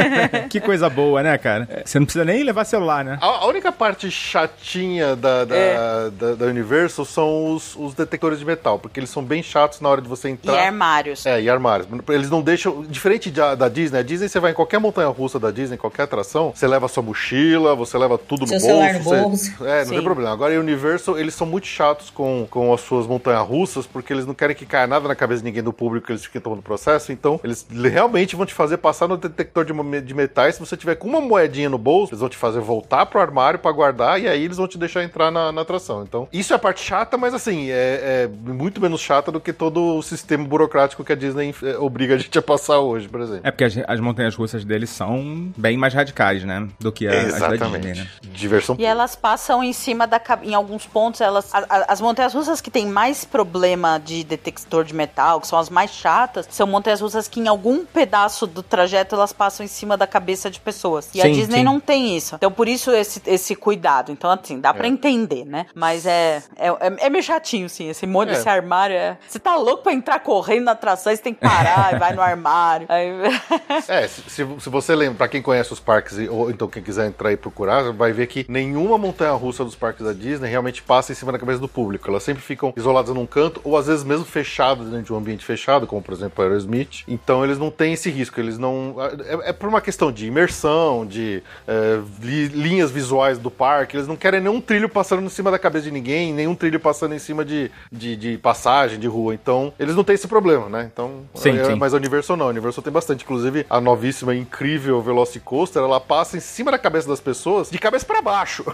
(laughs) que coisa boa, né, cara? Você não precisa nem levar celular, né? A, a única parte chatinha da, da, É. da, da Universal são os, os detectores de metal, porque eles são bem chatos na hora de você E entrar. armários. É, e armários. Eles não deixam. Diferente da, da Disney, a Disney você vai em qualquer montanha russa da Disney, qualquer atração, você leva sua mochila, você leva tudo Seu no bolso. bolso. você- É, não Sim. tem problema. Agora em Universal, eles são muito chatos com, com as suas montanhas russas, porque eles não querem que caia nada na cabeça de ninguém do público que eles fiquem tomando processo. Então, eles realmente vão te fazer passar no detector de, de metais. Se você tiver com uma moedinha no bolso, eles vão te fazer voltar pro armário pra guardar e aí eles vão te deixar entrar na, na atração. Então, isso é a parte chata, mas assim, é, é muito menos chata do que todo o sistema burocrático que a Disney é, obriga a gente a passar hoje, por exemplo. É porque as, as montanhas russas deles são bem mais radicais, né? Do que a, as da Disney, né? Diversão E elas passam em cima da em alguns pontos elas a- a- as montanhas russas que tem mais problema de detector de metal, que são as mais chatas, são montanhas russas que em algum pedaço do trajeto elas passam em cima da cabeça de pessoas. E a Sim, Disney sim. não tem isso. Então por isso esse, esse cuidado. Então assim, dá pra entender, né? Mas é é, é, é meio chatinho sim, esse monte É. desse armário é. Você tá louco pra entrar correndo na atração, você tem que parar e (laughs) vai no armário. Aí... (laughs) É, se, se, você lembra, pra quem conhece os parques, ou então quem quiser entrar e procurar, vai ver que nenhuma montanha russa dos parques da Disney realmente passa em cima da cabeça do público. Elas sempre ficam isoladas num canto, ou às vezes mesmo fechadas dentro de um ambiente fechado, como por exemplo o Aerosmith. Então eles não têm esse risco, eles não. É, é por uma questão de imersão, de é, li- linhas visuais do parque, eles não querem nenhum trilho passando em cima da cabeça de ninguém, nenhum trilho passando em cima de, de, de passagem, de rua. Então, eles não têm esse problema, né? Então, Sim, é, sim. mas a Universal não. A Universal tem bastante. Inclusive, a novíssima incrível Velocicoaster, ela passa em cima da cabeça das pessoas, de cabeça pra baixo.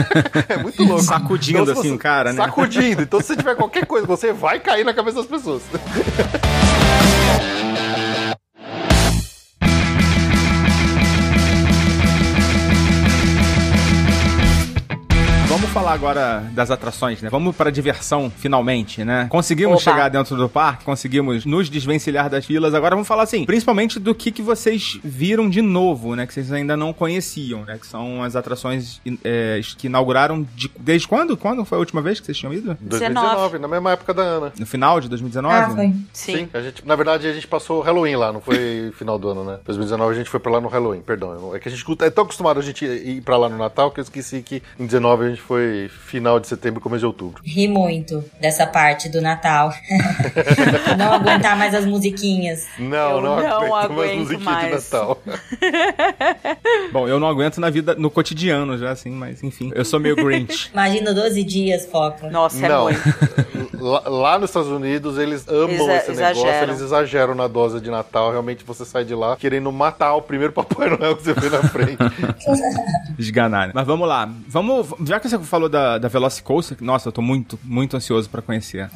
(laughs) é muito louco. Sacudindo se assim, você- cara, né? Sacudindo. Então, se tiver qualquer coisa, você vai cair na cabeça das pessoas. (laughs) agora das atrações, né? Vamos pra diversão, finalmente, né? Conseguimos Oba. chegar dentro do parque, conseguimos nos desvencilhar das filas. Agora vamos falar assim, principalmente do que, que vocês viram de novo, né? Que vocês ainda não conheciam, né? Que são as atrações é, que inauguraram de- desde quando? Quando foi a última vez que vocês tinham ido? 2019, na mesma época da Ana. No final de 2019? Ah, foi. Sim. a gente, na verdade, a gente passou o Halloween lá, não foi final do ano, né? 2019 a gente foi pra lá no Halloween, perdão. É que a gente é tão acostumado a gente ir pra lá no Natal que eu esqueci que em 19 a gente foi final de setembro, começo de outubro. Ri muito dessa parte do Natal. (laughs) não aguentar mais as musiquinhas. Não, Eu não, não aguento mais aguento musiquinha de mais. Natal. (laughs) Bom, eu não aguento na vida, no cotidiano já, assim, mas enfim. Eu sou meio Grinch. (laughs) Imagina 12 dias, Foca. Nossa, é não. muito. lá, lá nos Estados Unidos eles amam Exa- esse negócio, exageram. eles exageram na dose de Natal. Realmente você sai de lá querendo matar o primeiro Papai Noel que você vê na frente. Esganar. Mas vamos lá. Vamos. Já que você falou da, da Velocicoaster, nossa, eu tô muito, muito ansioso pra conhecer.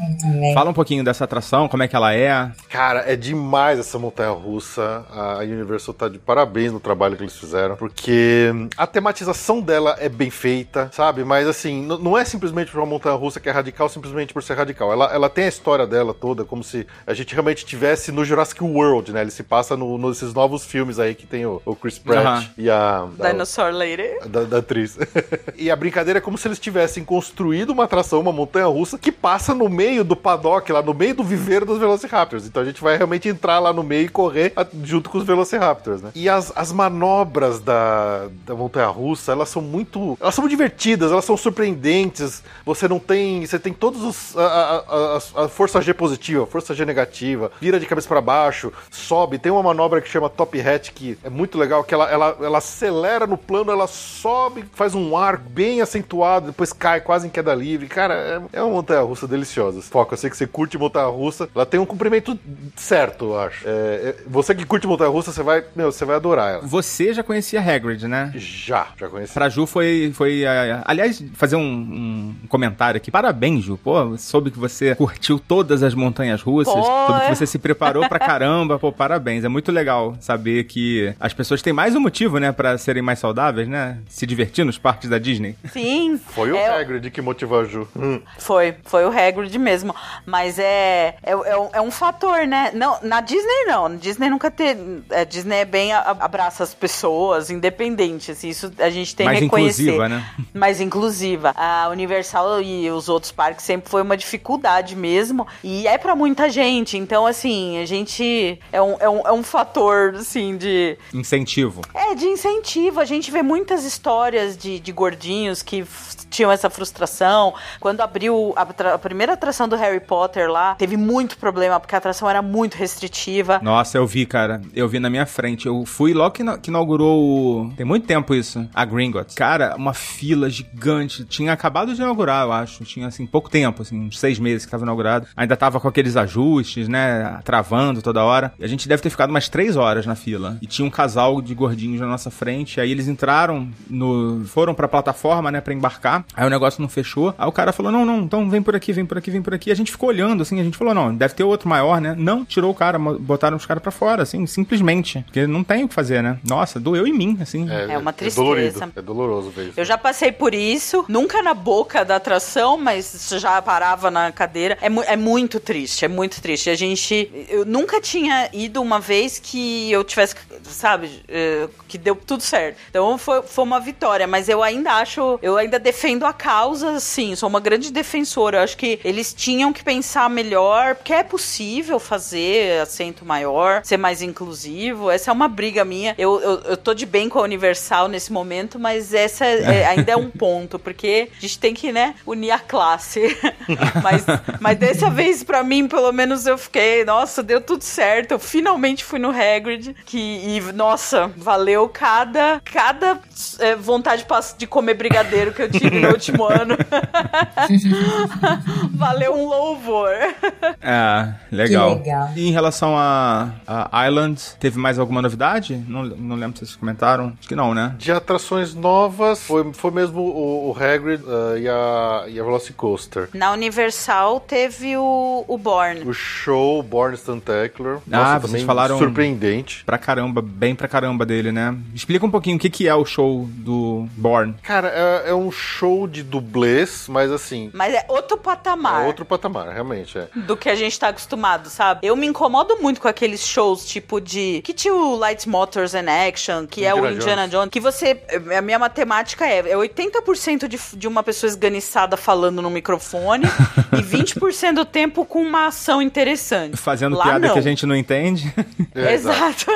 Fala um pouquinho dessa atração, como é que ela é. Cara, é demais essa montanha russa. A Universal tá de parabéns no trabalho que eles fizeram, porque a tematização dela é bem feita, sabe? Mas assim, não é simplesmente uma montanha russa que é radical simplesmente por ser radical. Ela, ela tem a história dela toda, como se a gente realmente tivesse no Jurassic World, né? Ele se passa no, nesses novos filmes aí que tem o, o Chris Pratt Aham. e a. da- Dinosaur Lady. da, da atriz. (laughs) e a brincadeira é como se eles tivessem construído uma atração, uma montanha russa, que passa no meio do paddock, lá no meio do viveiro dos Velociraptors. Então a gente vai realmente entrar lá no meio e correr junto com os Velociraptors, né? E as, as manobras da, da montanha russa, elas são muito. Elas são divertidas, elas são surpreendentes. Você não tem. Você tem todos os. A, a- a- a força G positiva, força G negativa, vira de cabeça para baixo, sobe. Tem uma manobra que chama Top Hat, que é muito legal, que ela, ela, ela acelera no plano, ela sobe, faz um ar bem acentuado, depois cai quase em queda livre. Cara, é, é uma montanha russa deliciosa. Foca, eu sei que você curte montanha russa. Ela tem um comprimento certo, eu acho. É, é, você que curte montanha russa, você vai. Meu, você vai adorar ela. Você já conhecia Hagrid, né? Já, já conheci. Pra Ju foi. foi ah, aliás, fazer um, um comentário aqui. Parabéns, Ju. Pô, soube que você curtiu todas as montanhas russas. Pô, soube é. que você se preparou pra caramba. Pô, parabéns. É muito legal saber que as pessoas têm mais um motivo, né, pra serem mais saudáveis, né? Se divertir nos parques da Disney. Sim. Foi o é, Hagrid que motivou a Ju. Hum. Foi, foi o Hagrid mesmo. Mas é, é, é, um, é um fator, né? Não, na Disney não. Na Disney nunca teve. A Disney é bem a- abraça as pessoas, independente. Assim, isso a gente tem Mais que reconhecer. inclusiva, né? Mais inclusiva. A Universal e os outros parques sempre foi uma dificuldade mesmo. E é pra muita gente. Então, assim, a gente. É um, é um, é um fator, assim, de. Incentivo. É, de incentivo. A gente vê muitas histórias de, de gordinhos que sentiam essa frustração. Quando abriu a, a primeira atração do Harry Potter lá, teve muito problema, porque a atração era muito restritiva. Nossa, eu vi, cara. Eu vi na minha frente. Eu fui logo que, que inaugurou. Tem muito tempo isso. A Gringotts. Cara, uma fila gigante. Tinha acabado de inaugurar, eu acho. Tinha, assim, pouco tempo, assim, uns seis meses que tava inaugurado. Ainda tava com aqueles ajustes, né? Travando toda hora. E a gente deve ter ficado umas três horas na fila. E tinha um casal de gordinhos na nossa frente. Aí eles entraram no... Foram pra plataforma, né? Pra embarcar. Aí o negócio não fechou. Aí o cara falou, não, não, então vem por aqui, vem por aqui, vem por aqui. A gente ficou olhando, assim, a gente falou, não, deve ter outro maior, né? Não, tirou o cara, botaram os caras pra fora, assim, simplesmente. Porque não tem o que fazer, né? Nossa, doeu em mim, assim. É uma É tristeza. dolorido. É doloroso ver isso. Eu já passei por isso, nunca na boca da atração, mas já parava na cadeira. É, mu- é muito triste, é muito triste. A gente. Eu nunca tinha ido uma vez que eu tivesse, sabe, eh, que deu tudo certo. Então foi, foi uma vitória, mas eu ainda acho. Eu ainda defendo a causa, sim. Sou uma grande defensora. Eu acho que eles tinham que pensar melhor, porque é possível fazer assento maior, ser mais inclusivo. Essa é uma briga minha. Eu, eu, eu tô de bem com a Universal nesse momento, mas essa é- (laughs) ainda é um ponto, porque a gente tem que, né, unir a classe. (laughs) mas, mas dessa vez, pra mim, pelo menos eu fiquei, nossa, deu tudo certo. Eu finalmente fui no Hagrid, que, e, nossa, valeu cada, cada é, vontade de comer brigadeiro que eu tive no último ano. (laughs) valeu um louvor. É, legal. Legal. E em relação a, a Island, teve mais alguma novidade? Não, não lembro se vocês comentaram. Acho que não, né? De atrações novas, foi, foi mesmo o, o Hagrid ah, e, a, e a Velocicoaster. Na Universal teve o, o Born. O show Born Spectacular. Ah, Nossa, vocês falaram- surpreendente. Pra caramba, bem pra caramba dele, né? Explica um pouquinho o que, que é o show do Born. Cara, é, é um show de dublês, mas assim, Mas é outro patamar. é outro patamar, realmente. É. do que a gente tá acostumado, sabe? Eu me incomodo muito com aqueles shows tipo de. Que tinha o Lights Motors and Action, que é o Indiana Indiana Jones. Que você. A minha matemática é, é 80% de, de uma pessoa esganiçada falando no microfone (laughs) e 20% do tempo com uma ação interessante. Fazendo Lá piada não. que a gente não entende. (laughs) É, exato. Exato.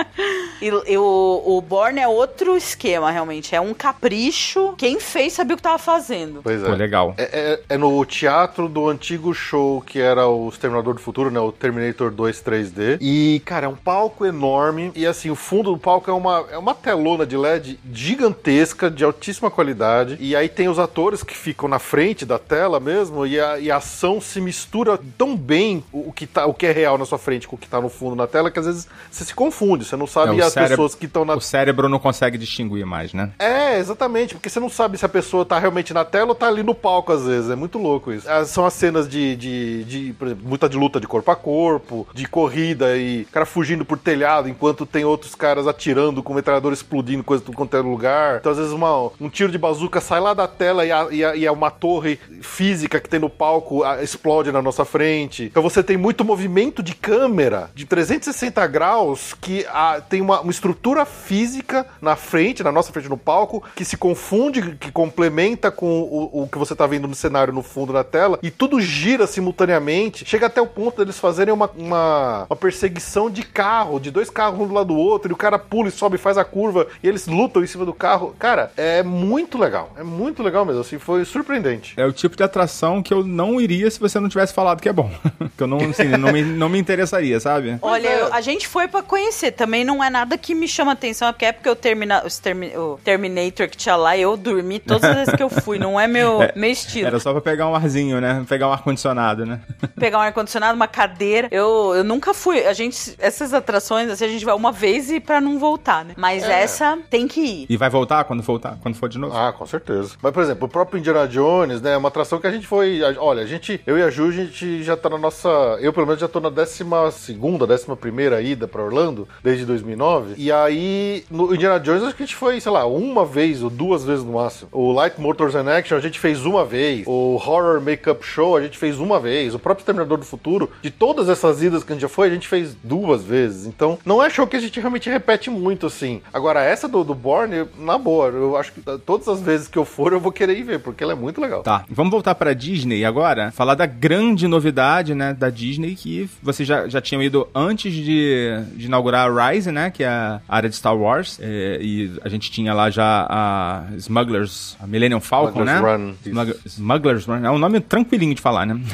(laughs) e, e o, o Born é outro esquema, realmente. É um capricho. Quem fez sabia o que tava fazendo. Pois é. Pô, legal. É, é- é no teatro do antigo show que era o Exterminador do Futuro, né? O Terminator 2 3D. E, cara, é um palco enorme. E assim, o fundo do palco é uma, é uma telona de LED gigantesca, de altíssima qualidade. E aí tem os atores que ficam na frente da tela mesmo. E a, e a ação se mistura tão bem o, o que tá, o que é real na sua frente com o que tá no fundo na tela, que às vezes você se confunde. Você não sabe É, as cérebro- pessoas que estão na O cérebro não consegue distinguir mais, né? é, exatamente, porque você não sabe se a pessoa tá realmente na tela ou tá ali no palco, às vezes. É muito louco isso. As- são as cenas de, de, de, exemplo, muita de luta de corpo a corpo, de corrida e cara fugindo por telhado, enquanto tem outros caras atirando com metralhador explodindo, coisa tudo quanto é lugar. Então, às vezes, uma, um tiro de bazuca sai lá da tela e, a, e, e uma torre física que tem no palco a- explode na nossa frente. Então, você tem muito movimento de câmera de 360 graus que tem uma, uma estrutura física na frente, na nossa frente no palco, que se confunde, que complementa com o, o que você tá vendo no cenário no fundo da tela, e tudo gira simultaneamente. Chega até o ponto deles fazerem uma, uma, uma perseguição de carro, de dois carros um do lado do outro, e o cara pula e sobe, faz a curva, e eles lutam em cima do carro. Cara, é muito legal. É muito legal mesmo, assim, foi surpreendente. É o tipo de atração que eu não iria se você não tivesse falado que é bom. (laughs) que eu não, assim, não, me, não me interessaria, sabe? Olha, é. eu- a gente foi pra conhecer. Também não é nada que me chama atenção, porque é porque o, termina, os termi- o Terminator que tinha lá, eu dormi todas as vezes que eu fui. Não é meu, meu estilo. Era só pra pegar um arzinho, né? Pegar um ar-condicionado, né? Pegar um ar-condicionado, uma cadeira. Eu, eu nunca fui. A gente, essas atrações, assim, a gente vai uma vez e pra não voltar, né? Mas É. essa tem que ir. E vai voltar quando voltar, quando for de novo? Ah, com certeza. Mas, por exemplo, o próprio Indiana Jones, né? É uma atração que a gente foi. a- Olha, a gente, eu e a Ju, a gente já tá na nossa. Eu, pelo menos, já tô na décima segunda, décima primeira ida pra Orlando, desde 2009. E aí, no Indiana Jones, acho que a gente foi, sei lá, uma vez ou duas vezes no máximo. O Light Motors and Action a gente fez uma vez. O Horror Makeup Show a gente fez uma vez. O próprio Terminador do Futuro, de todas essas idas que a gente já foi, a gente fez duas vezes. Então, não é show que a gente realmente repete muito, assim. Agora, essa do, do Born, eu- na boa, eu acho que todas as vezes que eu for, eu vou querer ir ver, porque ela é muito legal. Tá, vamos voltar pra Disney agora, falar da grande novidade, né, da Disney, que vocês já, já tinham ido antes de, de inaugurar a Rise, né? Que é a área de Star Wars. é, e a gente tinha lá já a Smugglers, a Millennium Falcon, Smugglers né? Run. Smugg- Smugglers Run. É um nome tranquilinho de falar, né? (laughs)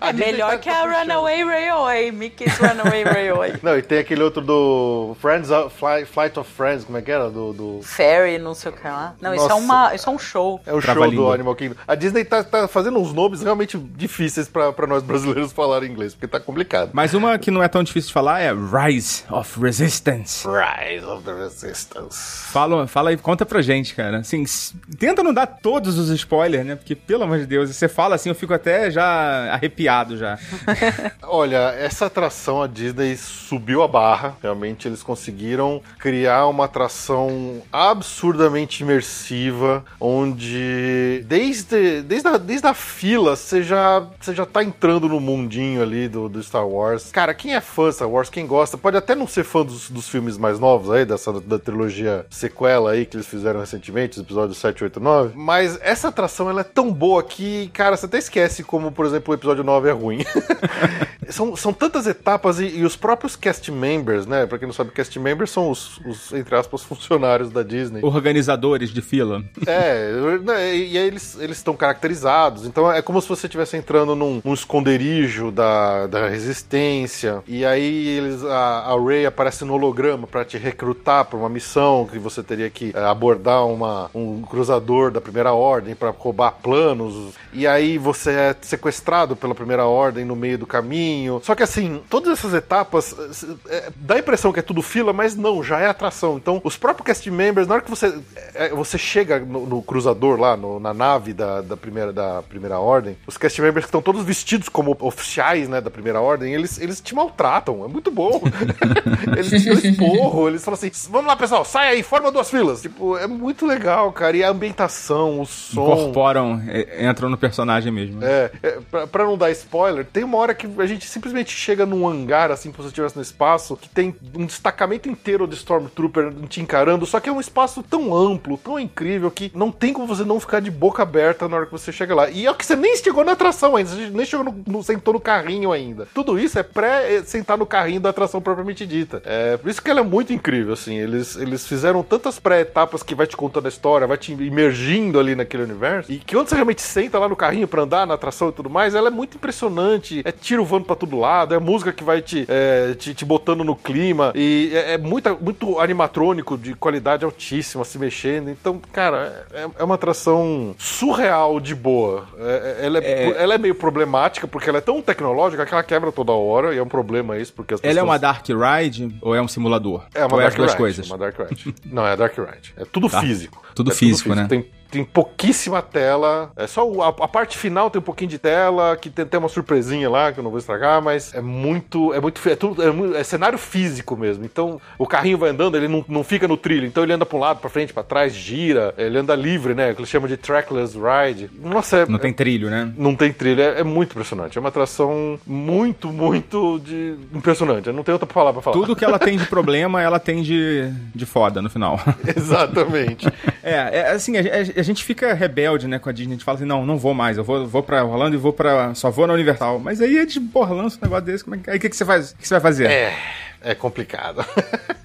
É melhor que a Runaway Railway, Mickey's Runaway Railway. (laughs) Não, e tem aquele outro do Friends of, Fly- Flight of Friends, como é que era? Do, do... Ferry, não sei o que lá. Não, isso é, uma, isso é um show. É o show do Animal Kingdom. A Disney tá, tá fazendo uns nomes realmente difíceis pra, pra nós brasileiros falar inglês, porque tá complicado. Mas uma que não é tão difícil de falar é Rise of Resistance. Rise of the Resistance. Fala, fala aí, conta pra gente, cara. Assim, tenta não dar todos os spoilers, né? Porque, pelo amor de Deus, você fala assim, eu fico até já arrepiado já. (laughs) Olha, essa atração a Disney subiu a barra. Realmente eles conseguiram criar uma atração absurdamente imersiva, onde desde, desde, a, desde a fila você já, você já tá entrando no mundinho ali do, do Star Wars. Cara, quem é fã Star Wars, quem gosta, pode até não ser fã dos, dos filmes mais novos aí, dessa da trilogia sequela aí que eles fizeram recentemente, os episódios 7, 8 9. Mas essa atração ela é tão boa que, cara, você até esquece como, por exemplo, o episódio 9 é ruim. (laughs) são, são tantas etapas e, e os próprios cast members, né? Pra quem não sabe, cast members são os, os, entre aspas, funcionários da Disney. Organizadores de fila. É, né, e aí eles eles estão caracterizados, então é como se você estivesse entrando num, num esconderijo da, da resistência, e aí eles a, a Ray aparece no holograma pra te recrutar pra uma missão que você teria que é, abordar uma, um cruzador da primeira ordem pra roubar planos, e aí você é sequestrado pela primeira ordem no meio do caminho. Só que assim, todas essas etapas é, dá a impressão que é tudo fila, mas não, já é atração. Então, os próprios cast members, na hora que você, é, você chega no, no cruzador lá, no- na nave da, da, primeira, da primeira ordem, os cast members que estão todos vestidos como oficiais né, da primeira ordem, eles, eles te maltratam. É muito bom. (laughs) eles te esporro, eles falam assim: vamos lá, pessoal, sai aí, forma duas filas. Tipo, é muito legal, cara. E a ambientação, o som. Incorporam, é, entram no personagem mesmo. É, é pra, pra não dar spoiler, tem uma hora que a gente simplesmente chega num hangar, assim, como se estivesse no espaço, que tem um destacamento inteiro de Stormtrooper te encarando, só que é um espaço tão amplo, tão incrível, que não tem como você não ficar de boca aberta na hora que você chega lá. E é que você nem chegou na atração ainda, você nem chegou no, no- sentou no carrinho ainda. Tudo isso é pré-sentar no carrinho da atração propriamente dita. É, por isso que ela é muito incrível, assim, eles, eles fizeram tantas pré-etapas que vai te contando a história, vai te imergindo ali naquele universo, e que quando você realmente senta lá no carrinho pra andar na atração e tudo mais, ela é muito impressionante. É tiro voando pra todo lado, é música que vai te, é, te, te botando no clima, e é, é muita, muito animatrônico de qualidade altíssima se mexendo. Então, cara, é, é uma atração surreal de boa. É- é- ela, é, ela é meio problemática, porque ela é tão tecnológica que ela quebra toda hora, e é um problema isso, porque as Ela é pessoas... uma Dark Ride ou é um simulador? É uma ou é Dark as duas Ride, coisas? é uma Dark Ride. Não, é a Dark Ride. É tudo Tá. físico. Tudo É físico, né? Tem, tem pouquíssima tela. É só a, a parte final tem um pouquinho de tela, que tem, tem uma surpresinha lá, que eu não vou estragar, mas é muito. É muito. É, tudo, é, é cenário físico mesmo. Então, o carrinho vai andando, ele não, não fica no trilho. Então ele anda pra um lado, pra frente, pra trás, gira. Ele anda livre, né? Que eles chamam de trackless ride. Nossa, é, Não tem trilho, né? não tem trilha, é, é muito impressionante. É uma atração muito, muito de impressionante. Eu não tenho outra palavra pra falar. Tudo que ela tem de problema, ela tem de, de foda no final. (laughs) Exatamente. (laughs) É, é assim, a, a- a gente fica rebelde, né, com a Disney. A gente fala assim, não, não vou mais. Eu vou, vou pra Orlando e vou pra... Só vou na Universal. Mas aí é porra, lança um negócio desse. Como é que, aí o que, que você faz? Que você vai fazer? É, é complicado. (laughs)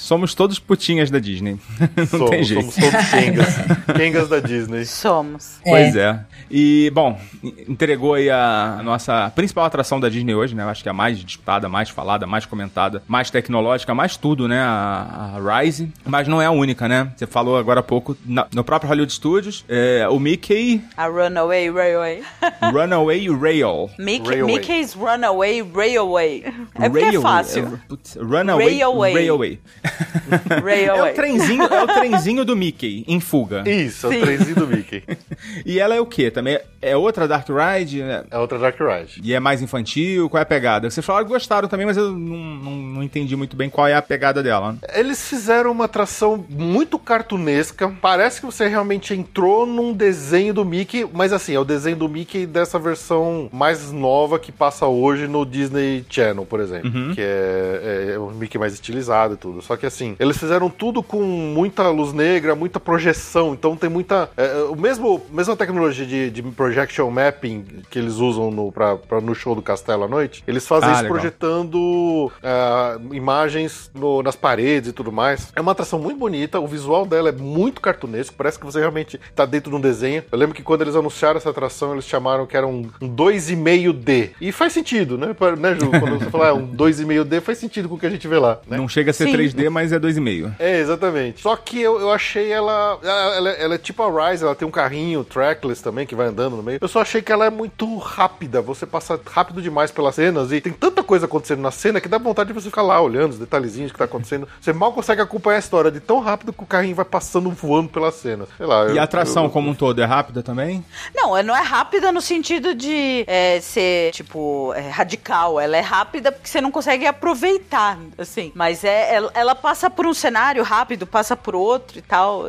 Somos todos putinhas da Disney. (laughs) não somos, tem jeito. somos todos Kengas. (laughs) Kengas da Disney. Somos. Pois é. E, bom, entregou aí a, nossa principal atração da Disney hoje, né? Acho que é a mais disputada, mais falada, mais comentada, mais tecnológica, mais tudo, né? A, a Rise. Mas não é a única, né? Você falou agora há pouco, na- no próprio Hollywood Studios, é, o Mickey A Runaway Railway. (laughs) Runaway Rail. Mickey, Railway. Mickey's Runaway Railway. É porque é Railway. fácil. É, putz, Runaway Railway. Railway. (laughs) É Railway. o trenzinho, é o trenzinho do Mickey em fuga. Isso, é Sim. o trenzinho do Mickey. (laughs) E ela é o quê? Também é outra Dark Ride? né? É outra Dark Ride. E é mais infantil? Qual é a pegada? Vocês falaram que gostaram também, mas eu não, não, não entendi muito bem qual é a pegada dela. Eles fizeram uma atração muito cartunesca. Parece que você realmente entrou num desenho do Mickey, mas assim, é o desenho do Mickey dessa versão mais nova que passa hoje no Disney Channel, por exemplo. Que é, é o Mickey mais estilizado e tudo. Só que assim, eles fizeram tudo com muita luz negra, muita projeção. Então tem muita. É, o mesmo mesma tecnologia de, de projection mapping que eles usam no, pra, pra- no show do Castelo à noite, eles fazem Ah, isso legal. projetando ah, imagens no- nas paredes e tudo mais. É uma atração muito bonita, o visual dela é muito cartunesco, parece que você realmente tá dentro de um desenho. Eu lembro que quando eles anunciaram essa atração, eles chamaram que era um, um 2,5D. E faz sentido, né, Pa- né Ju? Quando você fala ah, um 2,5D, faz sentido com o que a gente vê lá. Né? Não chega a ser Sim. 3D, mas é 2,5. É, exatamente. Só que eu, eu achei ela, ela. ela- ela é tipo a Rise, ela tem um carrinho trackless também que vai andando no meio. Eu só achei que ela é muito rápida. Você passa rápido demais pelas cenas e tem tanta coisa acontecendo na cena que dá vontade de você ficar lá olhando os detalhezinhos que tá acontecendo. Você mal consegue acompanhar a história de tão rápido que o carrinho vai passando voando pelas cenas. Sei lá. E eu- a atração eu- como um todo é rápida também? Não, ela não é rápida no sentido de é, ser, tipo, é, radical. Ela é rápida porque você não consegue aproveitar, assim. Mas é, ela, ela passa por um cenário rápido, passa por outro e tal.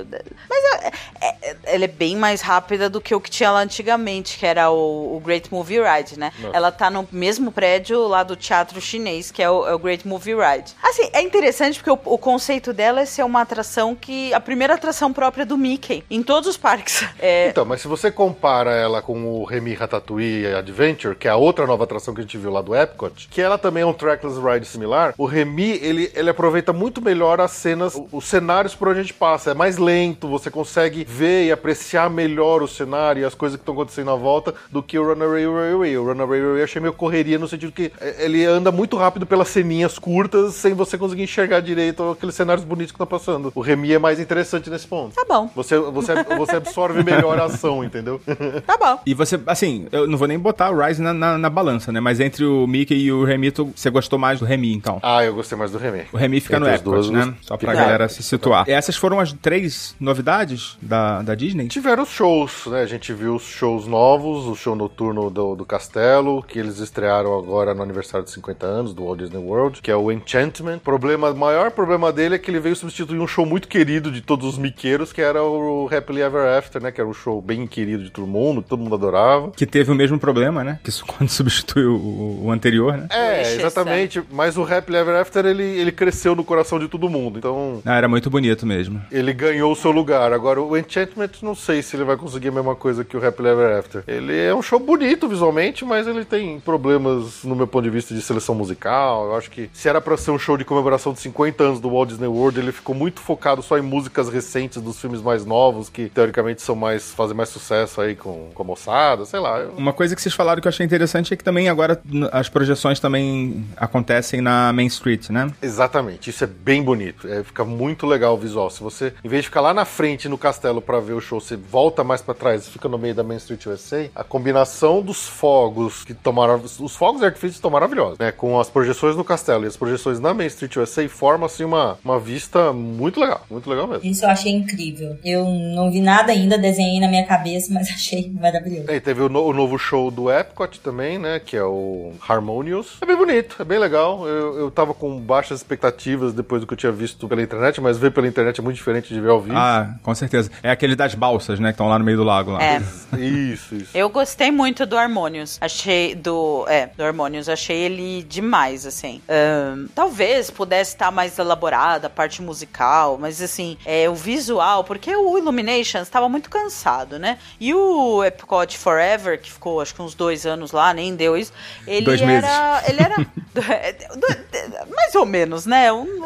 Mas é- é- ela é bem mais rápida do que o que tinha lá antigamente, que era o, o Great Movie Ride, né? Ela tá no mesmo prédio lá do teatro chinês, que é o, é o Great Movie Ride. Assim, é interessante porque o, o conceito dela é ser uma atração que... A primeira atração própria do Mickey, em todos os parques. (laughs) É, Então, mas se você compara ela com o Remy Ratatouille Adventure, que é a outra nova atração que a gente viu lá do Epcot, que ela também é um trackless ride similar, o Remy, ele, ele aproveita muito melhor as cenas, os cenários por onde a gente passa. É mais lento, você consegue ver e apreciar melhor o cenário e as coisas que estão acontecendo à volta do que o Runaway Railway. O Runaway Railway eu achei meio correria no sentido que é, ele anda muito rápido pelas ceninhas curtas sem você conseguir enxergar direito aqueles cenários bonitos que estão passando. O Remy é mais interessante nesse ponto. Tá bom, Você, você, você absorve melhor a ação, entendeu? (laughs) tá bom. E você, assim, eu não vou nem botar o Rise na, na, na balança, né? Mas entre o Mickey e o Remy, tu- você gostou mais do Remy, então. ah, eu gostei mais do Remy. O Remy fica Entre no as duas, Epcot, né? Só pra fica- galera se situar. Essas foram as três novidades da, da Disney? Tiveram os shows, né? A gente viu os shows novos, o show noturno do, do Castelo, que eles estrearam agora no aniversário de 50 anos do Walt Disney World, que é o Enchantment. Problema, o maior problema dele é que ele veio substituir um show muito querido de todos os miqueiros, que era o Happily Ever After, né? Que era um show bem querido de todo mundo, que todo mundo adorava. Que teve o mesmo problema, né? Que isso (laughs) quando substituiu o, o anterior, né? É, exatamente. Mas o Happily Ever After, ele, ele cresceu no coração de todo mundo. Então, Ah, era muito bonito mesmo. ele ganhou o seu lugar. Agora, o Enchantment, não sei se ele vai conseguir a mesma coisa que o Happily Ever After. Ele é um show bonito visualmente, mas ele tem problemas, no meu ponto de vista, de seleção musical. Eu acho que se era pra ser um show de comemoração de 50 anos do Walt Disney World, ele ficou muito focado só em músicas recentes dos filmes mais novos, que teoricamente são mais fazem mais sucesso aí com, com a moçada, sei lá. Uma coisa que vocês falaram que eu achei interessante é que também agora as projeções também acontecem na Main Street, né? Exatamente, isso é bem bonito. É, fica muito legal o visual. Se você, em vez de ficar lá na frente no castelo pra ver o show, você volta mais pra trás e fica no meio da Main Street USA, a combinação dos fogos que tomaram. Os fogos de artifício estão maravilhosos, né? Com as projeções no castelo e as projeções na Main Street USA, forma assim uma, uma vista muito legal. Muito legal mesmo. Isso eu achei incrível. Eu não vi nada ainda, desenhei na minha cabeça, mas (laughs) achei maravilhoso. E teve o, no- o novo show do Epcot também, né? Que é o Harmonious. É bem bonito, é bem legal. Eu, eu tava com baixas expectativas depois do que eu tinha visto pela internet, mas ver pela internet é muito diferente de ver ao vivo. Ah, com certeza. É aquele das balsas, né? Que estão lá no meio do lago. Lá. É. (laughs) Isso, isso. Eu gostei muito do Harmonious. Achei do. É, do Harmonious. Achei ele demais, assim. Ahn, talvez pudesse estar mais elaborada a parte musical, mas assim, é, o visual, porque o Illuminations estava muito cansado, né? E o Epcot Forever, que ficou acho que uns dois anos lá, nem deu isso. Ele Dois meses. era. (laughs) Ele era. (laughs) do- mais ou menos, né? Um- um-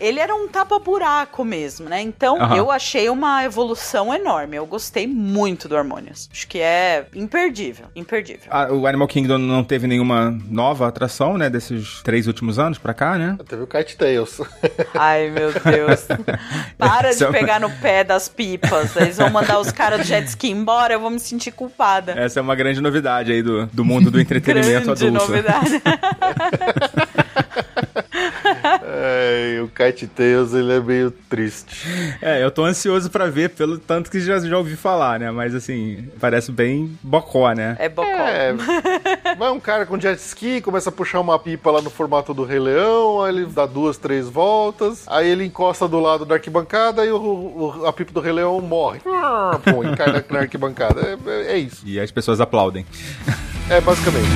ele era um tapa-buraco mesmo, né? Então eu achei uma evolução enorme. Eu gostei muito do Harmonious. Acho que é imperdível, imperdível. Ah, o Animal Kingdom não teve nenhuma nova atração, né? Desses três últimos anos pra cá, né? Teve o Kite Tales. (laughs) Ai, meu Deus. (laughs) Para de é uma- pegar no pé das pipas. Eles vão mandar os caras do jet ski embora, eu vou me sentir culpada. Essa é uma grande novidade aí do, do mundo do entretenimento Grande adulto. novidade. é, o Kite Tales, ele é meio triste. É, eu tô ansioso pra ver, pelo tanto que já, já ouvi falar, né? Mas assim, parece bem bocó, né? É bocó. É, vai um cara com jet ski, começa a puxar uma pipa lá no formato do Rei Leão, aí ele dá duas, três voltas, aí ele encosta do lado da arquibancada e o, o- a pipa do Rei Leão morre. Pô, e cai na, na arquibancada. É, é- é isso. E as pessoas aplaudem. É basicamente.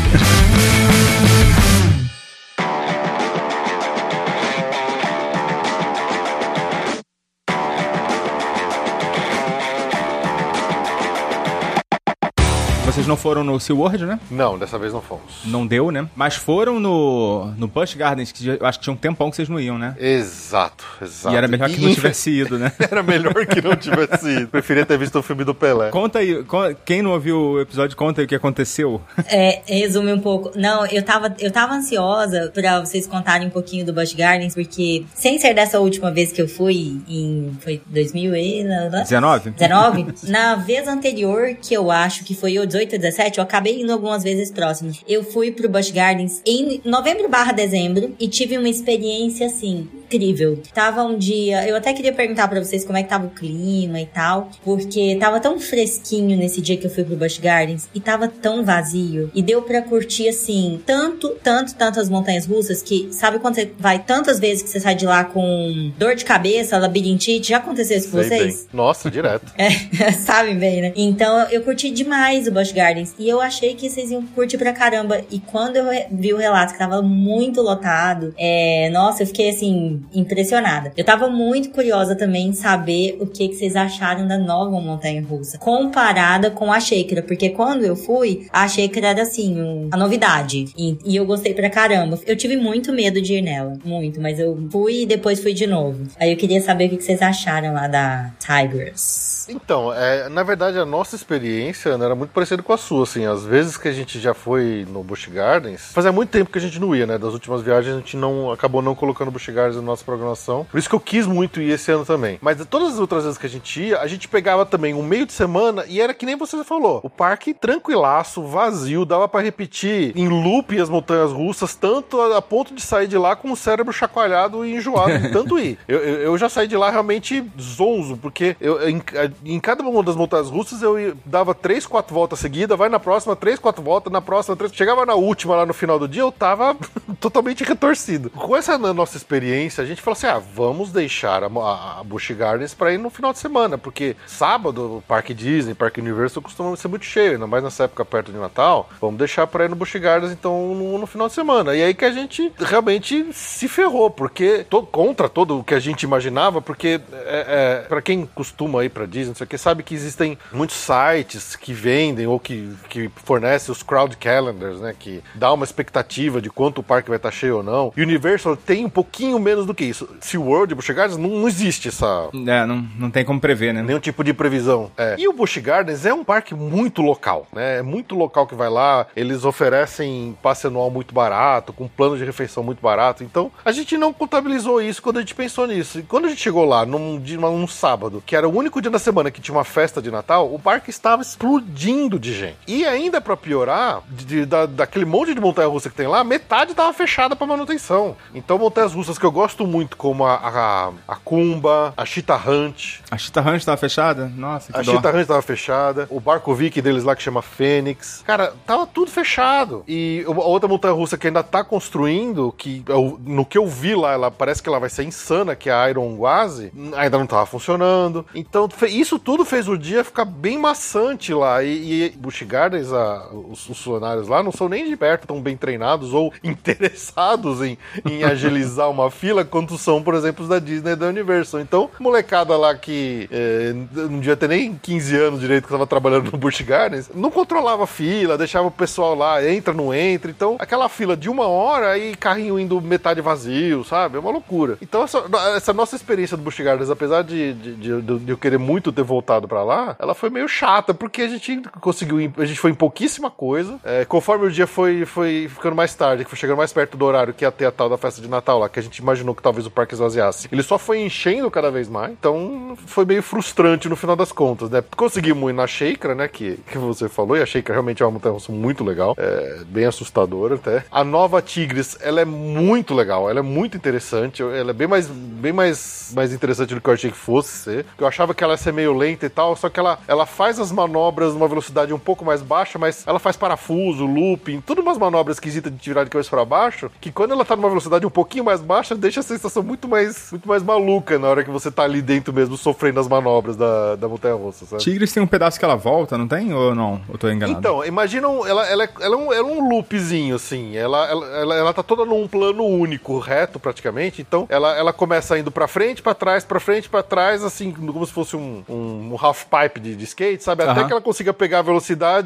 Não foram no SeaWorld, né? Não, dessa vez não fomos. Não deu, né? Mas foram no, no Busch Gardens, que eu acho que tinha um tempão que vocês não iam, né? Exato, exato. E era melhor que não tivesse ido, né? (laughs) Era melhor que não tivesse ido. (laughs) Preferia ter visto o filme do Pelé. Conta aí, quem não ouviu o episódio, conta aí o que aconteceu. É, resume um pouco. Não, eu tava, eu tava ansiosa pra vocês contarem um pouquinho do Busch Gardens, porque sem ser dessa última vez que eu fui, em. Foi 2000 e. 19? 19? Na vez anterior, que eu acho que foi o 18 ou 17, eu acabei indo algumas vezes próximas. Eu fui pro Busch Gardens em novembro barra dezembro e tive uma experiência assim. Incrível. Tava um dia. Eu até queria perguntar pra vocês como é que tava o clima e tal. Porque tava tão fresquinho nesse dia que eu fui pro Busch Gardens. E tava tão vazio. E deu pra curtir assim. Tanto, tanto, tantas montanhas russas que. Sabe quando você vai tantas vezes que você sai de lá com dor de cabeça, labirintite? Já aconteceu isso com Sei vocês? bem. Nossa, direto. (laughs) É, sabem bem, né? Então eu curti demais o Busch Gardens. E eu achei que vocês iam curtir pra caramba. E quando eu vi o relato que tava muito lotado, é, nossa, eu fiquei assim, impressionada. Eu tava muito curiosa também em saber o que, que vocês acharam da nova montanha russa. Comparada com a Shaker. Porque quando eu fui, a Shaker era assim, um- a novidade. E, e eu gostei pra caramba. Eu tive muito medo de ir nela. Muito, mas eu fui e depois fui de novo. Aí eu queria saber o que, que vocês acharam lá da Tigers. Então, é, na verdade, a nossa experiência né, era muito parecida com a sua, assim. Às vezes que a gente já foi no Busch Gardens, fazia muito tempo que a gente não ia, né? Das últimas viagens a gente não acabou não colocando Busch Gardens na nossa programação. Por isso que eu quis muito ir esse ano também. Mas todas as outras vezes que a gente ia, a gente pegava também um meio de semana e era que nem você falou. O parque tranquilaço, vazio, dava pra repetir em loop as montanhas russas, tanto a, a ponto de sair de lá com o cérebro chacoalhado e enjoado de tanto ir. (laughs) Eu, eu, eu já saí de lá realmente zonzo, porque eu, em, em cada uma das montanhas russas eu dava três, quatro voltas seguidas, vai na próxima, três, quatro voltas, na próxima, três. Chegava na última lá no final do dia, eu tava (laughs) totalmente retorcido. Com essa nossa experiência, a gente falou assim: ah, vamos deixar a, a, a Busch Gardens pra ir no final de semana, porque sábado o Parque Disney, Parque Universal costuma ser muito cheio, ainda mais nessa época perto de Natal. Vamos deixar pra ir no Busch Gardens então no, no final de semana. E aí que a gente realmente se ferrou, porque to- contra todo o que a gente imaginava, porque é, é, para quem costuma ir pra Disney, não sei o que, sabe que existem muitos sites que vendem ou que, que fornecem os crowd calendars, né? Que dá uma expectativa de quanto o parque vai estar cheio ou não. Universal tem um pouquinho menos do que isso. SeaWorld e Busch Gardens não, não existe essa, É, não, não tem como prever, né? nenhum tipo de previsão. É. E o Busch Gardens é um parque muito local, né? É muito local que vai lá. Eles oferecem passe anual muito barato, com plano de refeição muito barato. Então, a gente não contabilizou isso quando a gente pensou nisso. E quando a gente chegou lá num, dia, num sábado, que era o único dia da semana que tinha uma festa de Natal, o parque estava explodindo de gente. E ainda pra piorar, de- de- da, daquele monte de montanha russa que tem lá, metade tava fechada pra manutenção. Então, montanhas russas que eu gosto muito, como a, a, a Kumba, a Cheetah Hunt, A Chita Ranch tava fechada? Nossa, que a dó. Cheetah Ranch tava fechada, o barco Viking deles lá que chama Fênix. Cara, tava tudo fechado. E uma outra montanha russa que ainda tá construindo, que eu- no que eu vi lá, ela parece que ela vai ser insana, que é a Iron Gwazi, ainda não tava funcionando. Então, isso tudo fez o dia ficar bem maçante lá. E, e Busch Gardens, a- os, os funcionários lá, não são nem de perto tão bem treinados ou (laughs) interessados em, em agilizar uma fila quanto são, por exemplo, os da Disney e da Universal. Então, molecada lá que é, não devia ter nem 15 anos direito que tava trabalhando no Busch Gardens, não controlava a fila, deixava o pessoal lá, entra, não entra. Então, aquela fila de uma hora e carrinho indo metade vazio, sabe? É uma loucura. Então, essa, essa nossa experiência do Busch Gardens, apesar de, de, de- de eu querer muito ter voltado pra lá, ela foi meio chata, porque a gente conseguiu, ir- a gente foi em pouquíssima coisa. É, conforme o dia foi, foi ficando mais tarde, que foi chegando mais perto do horário que ia ter a tal da festa de Natal lá, que a gente imaginou que talvez o parque esvaziasse. Ele só foi enchendo cada vez mais, então foi meio frustrante no final das contas, né? Conseguimos ir na Sheikra, né, que, que você falou, e a Sheikra realmente é uma montanha muito legal, é bem assustadora até. A nova Tigres, ela é muito legal, ela é muito interessante, ela é bem mais, bem mais, mais interessante do que eu achei que fosse ser. Eu achava que ela ia ser meio lenta e tal, só que ela, ela faz as manobras numa velocidade um pouco mais baixa, mas ela faz parafuso, looping, tudo umas manobras esquisitas de tirar de cabeça para baixo, que quando ela tá numa velocidade um pouquinho mais baixa, deixa a sensação muito mais, muito mais maluca na hora que você tá ali dentro mesmo, sofrendo as manobras da, da montanha russa, sabe? Tigres tem um pedaço que ela volta, não tem? Ou não? Eu tô enganado. Então, imagina, um- ela, ela, é- ela, é um, ela é um loopzinho, assim. Ela, ela, ela, ela tá toda num plano único, reto praticamente. Então, ela, ela começa indo pra frente, pra trás, pra frente, pra trás, assim, como se fosse um, um, um half pipe de, de skate, sabe? Até Aham. que ela consiga pegar a velocidade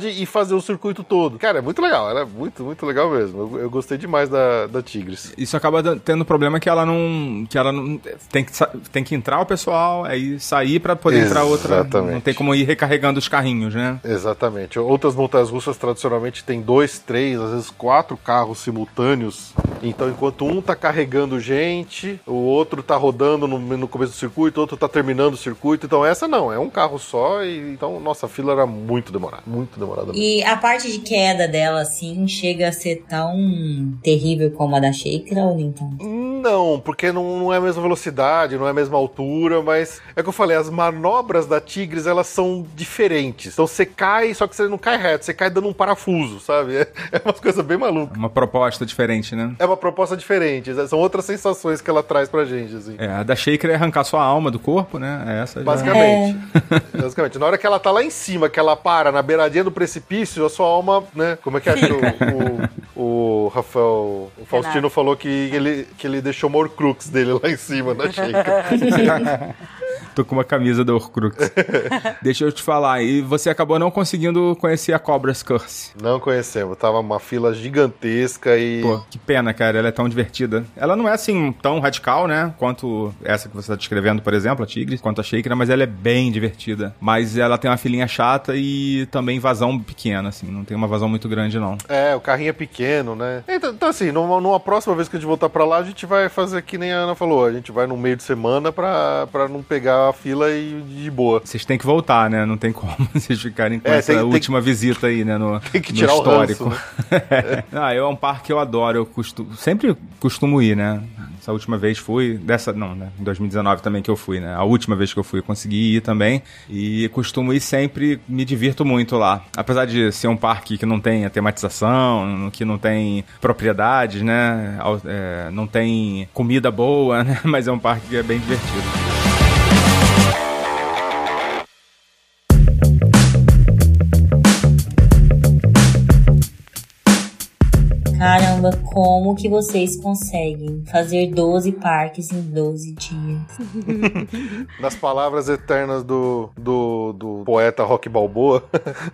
e fazer o circuito todo. Cara, é muito legal. Ela é muito, muito legal mesmo. Eu, eu gostei demais da, da Tigres. Isso acaba tendo problema que ela não. que ela não. Tem que, tem que entrar o pessoal, aí sair pra poder entrar outra. Exatamente. Não tem como ir recarregando os carrinhos, né? Exatamente. Outras montanhas russas tradicionalmente tem dois, três, às vezes quatro carros simultâneos. Então, enquanto um tá carregando gente, o outro tá rodando no, no começo do circuito, o outro tá terminando o circuito. Então, essa não, é um carro só. E então, nossa, a fila era muito demorada. Muito demorada mesmo. E a parte de queda dela, assim, chega a ser tão terrível como a da Shaker ou nem tanto? Não, porque não, não é a mesma velocidade, não é a mesma altura, mas é o que eu falei, as manobras da Tigres, elas são diferentes. Então você cai, só que você não cai reto, você cai dando um parafuso, sabe? É, (laughs) é umas coisas bem malucas. Uma proposta diferente, né? É uma proposta diferente, são outras sensações que ela traz pra gente, assim. É, a da Shaker é arrancar sua alma do corpo, né? É Essa já- Basicamente. (laughs) Basicamente. Na hora que ela tá lá em cima, que ela para na beiradinha do precipício, a sua alma, né? Como é que é que o, o, o Rafael, o Faustino falou que ele, que ele deixou uma Horcrux dele lá em cima na Shaker. (laughs) Tô com uma camisa da Horcrux. (laughs) Deixa eu te falar, e você acabou não conseguindo conhecer a Cobra's Curse. Não conhecemos, tava uma fila gigantesca e. Pô, que pena, cara, ela é tão divertida. Ela não é assim tão radical, né? Quanto essa que você tá descrevendo, por exemplo, a Tigre, quanto a Shaker, mas ela é bem divertida. Mas ela tem uma filinha chata e também vazão pequena, assim, não tem uma vazão muito grande, não. É, o carrinho é pequeno, né? Então, então, assim, numa, numa próxima vez que a gente voltar pra lá, a gente vai fazer que nem a Ana falou. A gente vai no meio de semana pra, pra não pegar a fila e de boa. Vocês têm que voltar, né? Não tem como (laughs) vocês ficarem com É, essa tem- tem última visita aí, né? No, (laughs) Tem que no tirar o histórico. ranço, (laughs) ah, é um parque que eu adoro. Eu costumo, sempre costumo ir, né? Essa última vez fui. Dessa, não, né? Em 2019 também que eu fui, né? A última vez que eu fui, eu consegui ir também. E costumo ir sempre, me divirto muito lá. Apesar de ser um parque que não tem a tematização, que não tem propriedades, né? É, não tem comida boa, né? Mas é um parque que é bem divertido. Caramba, como que vocês conseguem fazer 12 parques em 12 dias? (laughs) Nas palavras eternas do, do, do poeta Rock Balboa,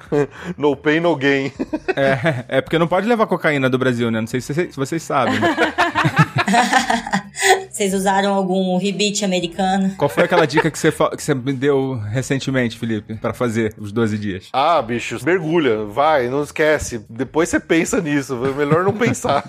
(laughs) no pain, no gain. É, é porque não pode levar cocaína do Brasil, né? Não sei se vocês, se vocês sabem. (laughs) Vocês usaram algum rebite americano? Qual foi aquela dica que você, fa- que você me deu recentemente, Felipe, pra fazer os 12 dias? Ah, bicho, mergulha, vai, não esquece. Depois você pensa nisso, é melhor não pensar.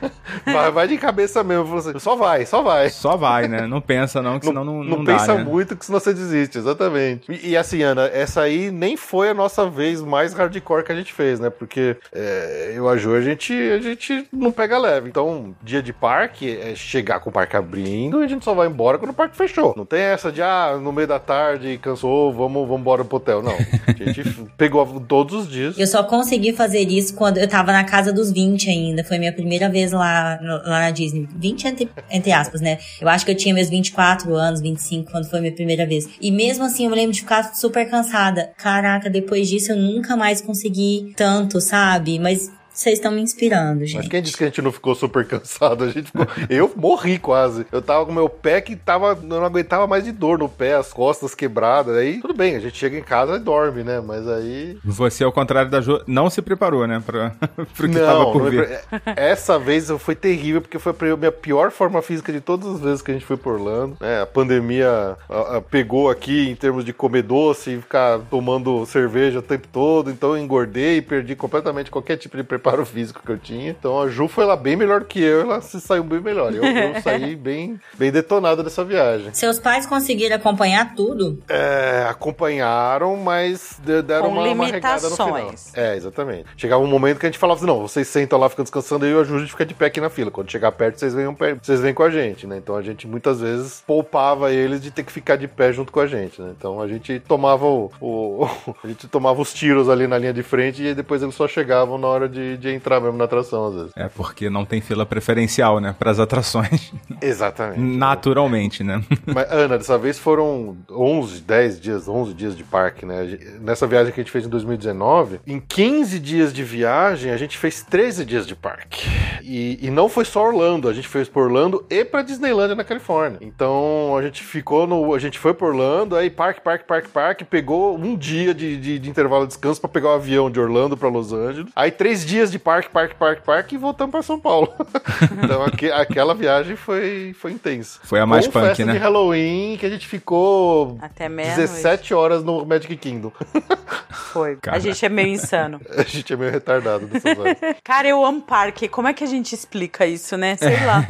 (laughs) vai, vai de cabeça mesmo. assim, Só vai, só vai. Só vai, né? Não pensa não, que senão não, não, não dá, pensa né? muito, que senão você desiste, exatamente. E, e assim, Ana, essa aí nem foi a nossa vez mais hardcore que a gente fez, né? Porque é, eu e a Ju, a gente, a gente não pega leve. Então, dia de parque é chegar com o parque abrindo e a gente só vai embora quando o parque fechou. Não tem essa de, ah, no meio da tarde, cansou, vamos, vamos embora pro hotel. Não. A gente (laughs) pegou todos os dias. Eu só consegui fazer isso quando eu tava na casa dos 20 ainda. Foi minha primeira vez lá, lá na Disney. 20 entre, entre aspas, né? Eu acho que eu tinha meus 24 anos, 25, quando foi minha primeira vez. E mesmo assim, eu me lembro de ficar super cansada. Caraca, depois disso eu nunca mais consegui tanto, sabe? Mas vocês estão me inspirando, Mas gente. quem disse que a gente não ficou super cansado? A gente ficou... (laughs) Eu morri quase. Eu tava com meu pé que tava. Eu não aguentava mais de dor no pé, as costas quebradas. Aí tudo bem, a gente chega em casa e dorme, né? Mas aí. Você, ao contrário da Ju, não se preparou, né? Pra, (laughs) pro que tava Não, por não vir. é- essa vez foi terrível, porque foi a minha pior forma física de todas as vezes que a gente foi por Orlando. né? a pandemia a- a, pegou aqui em termos de comer doce e ficar tomando cerveja o tempo todo. Então eu engordei e perdi completamente qualquer tipo de preparo físico que eu tinha. Então a Ju foi lá bem melhor que eu, ela se saiu bem melhor. Eu, eu (laughs) saí bem, bem detonado dessa viagem. Seus pais conseguiram acompanhar tudo? É, acompanharam, mas de- deram Com uma, uma regada no final. É, exatamente. Chegava um momento que a gente falava assim, não, vocês sentam lá, ficam descansando, aí eu ajudo a gente ficar de pé aqui na fila. Quando chegar perto, vocês venham vocês vêm com a gente, né? Então a gente muitas vezes poupava eles de ter que ficar de pé junto com a gente, né? Então a gente tomava o, o- (laughs) a gente tomava os tiros ali na linha de frente e depois eles só chegavam na hora de, de, de entrar mesmo na atração, às vezes. É porque não tem fila preferencial, né? Para as atrações. (laughs) Exatamente. Naturalmente, né? Mas, Ana, dessa vez foram 11, 10 dias, 11 dias de parque, né? Nessa viagem que a gente fez em 2019, em 15 dias de viagem, a gente fez 13 dias de parque. E, e não foi só Orlando, a gente fez por Orlando e pra Disneylandia na Califórnia. Então a gente ficou no. A gente foi por Orlando, aí parque, parque, parque, parque, pegou um dia de, de, de intervalo de descanso pra pegar o avião de Orlando pra Los Angeles. Aí três dias de parque, parque, parque, parque e voltamos pra São Paulo. (laughs) então aque- aquela viagem foi, foi intensa. Foi a mais Com punk, festa né? de Halloween que a gente ficou Até meia-noite. 17 horas no Magic Kingdom. (laughs) Foi. Cara. A gente é meio insano. (laughs) A gente é meio retardado dessas horas. Cara, eu amo parque. Como é que a gente explica isso, né? Sei lá.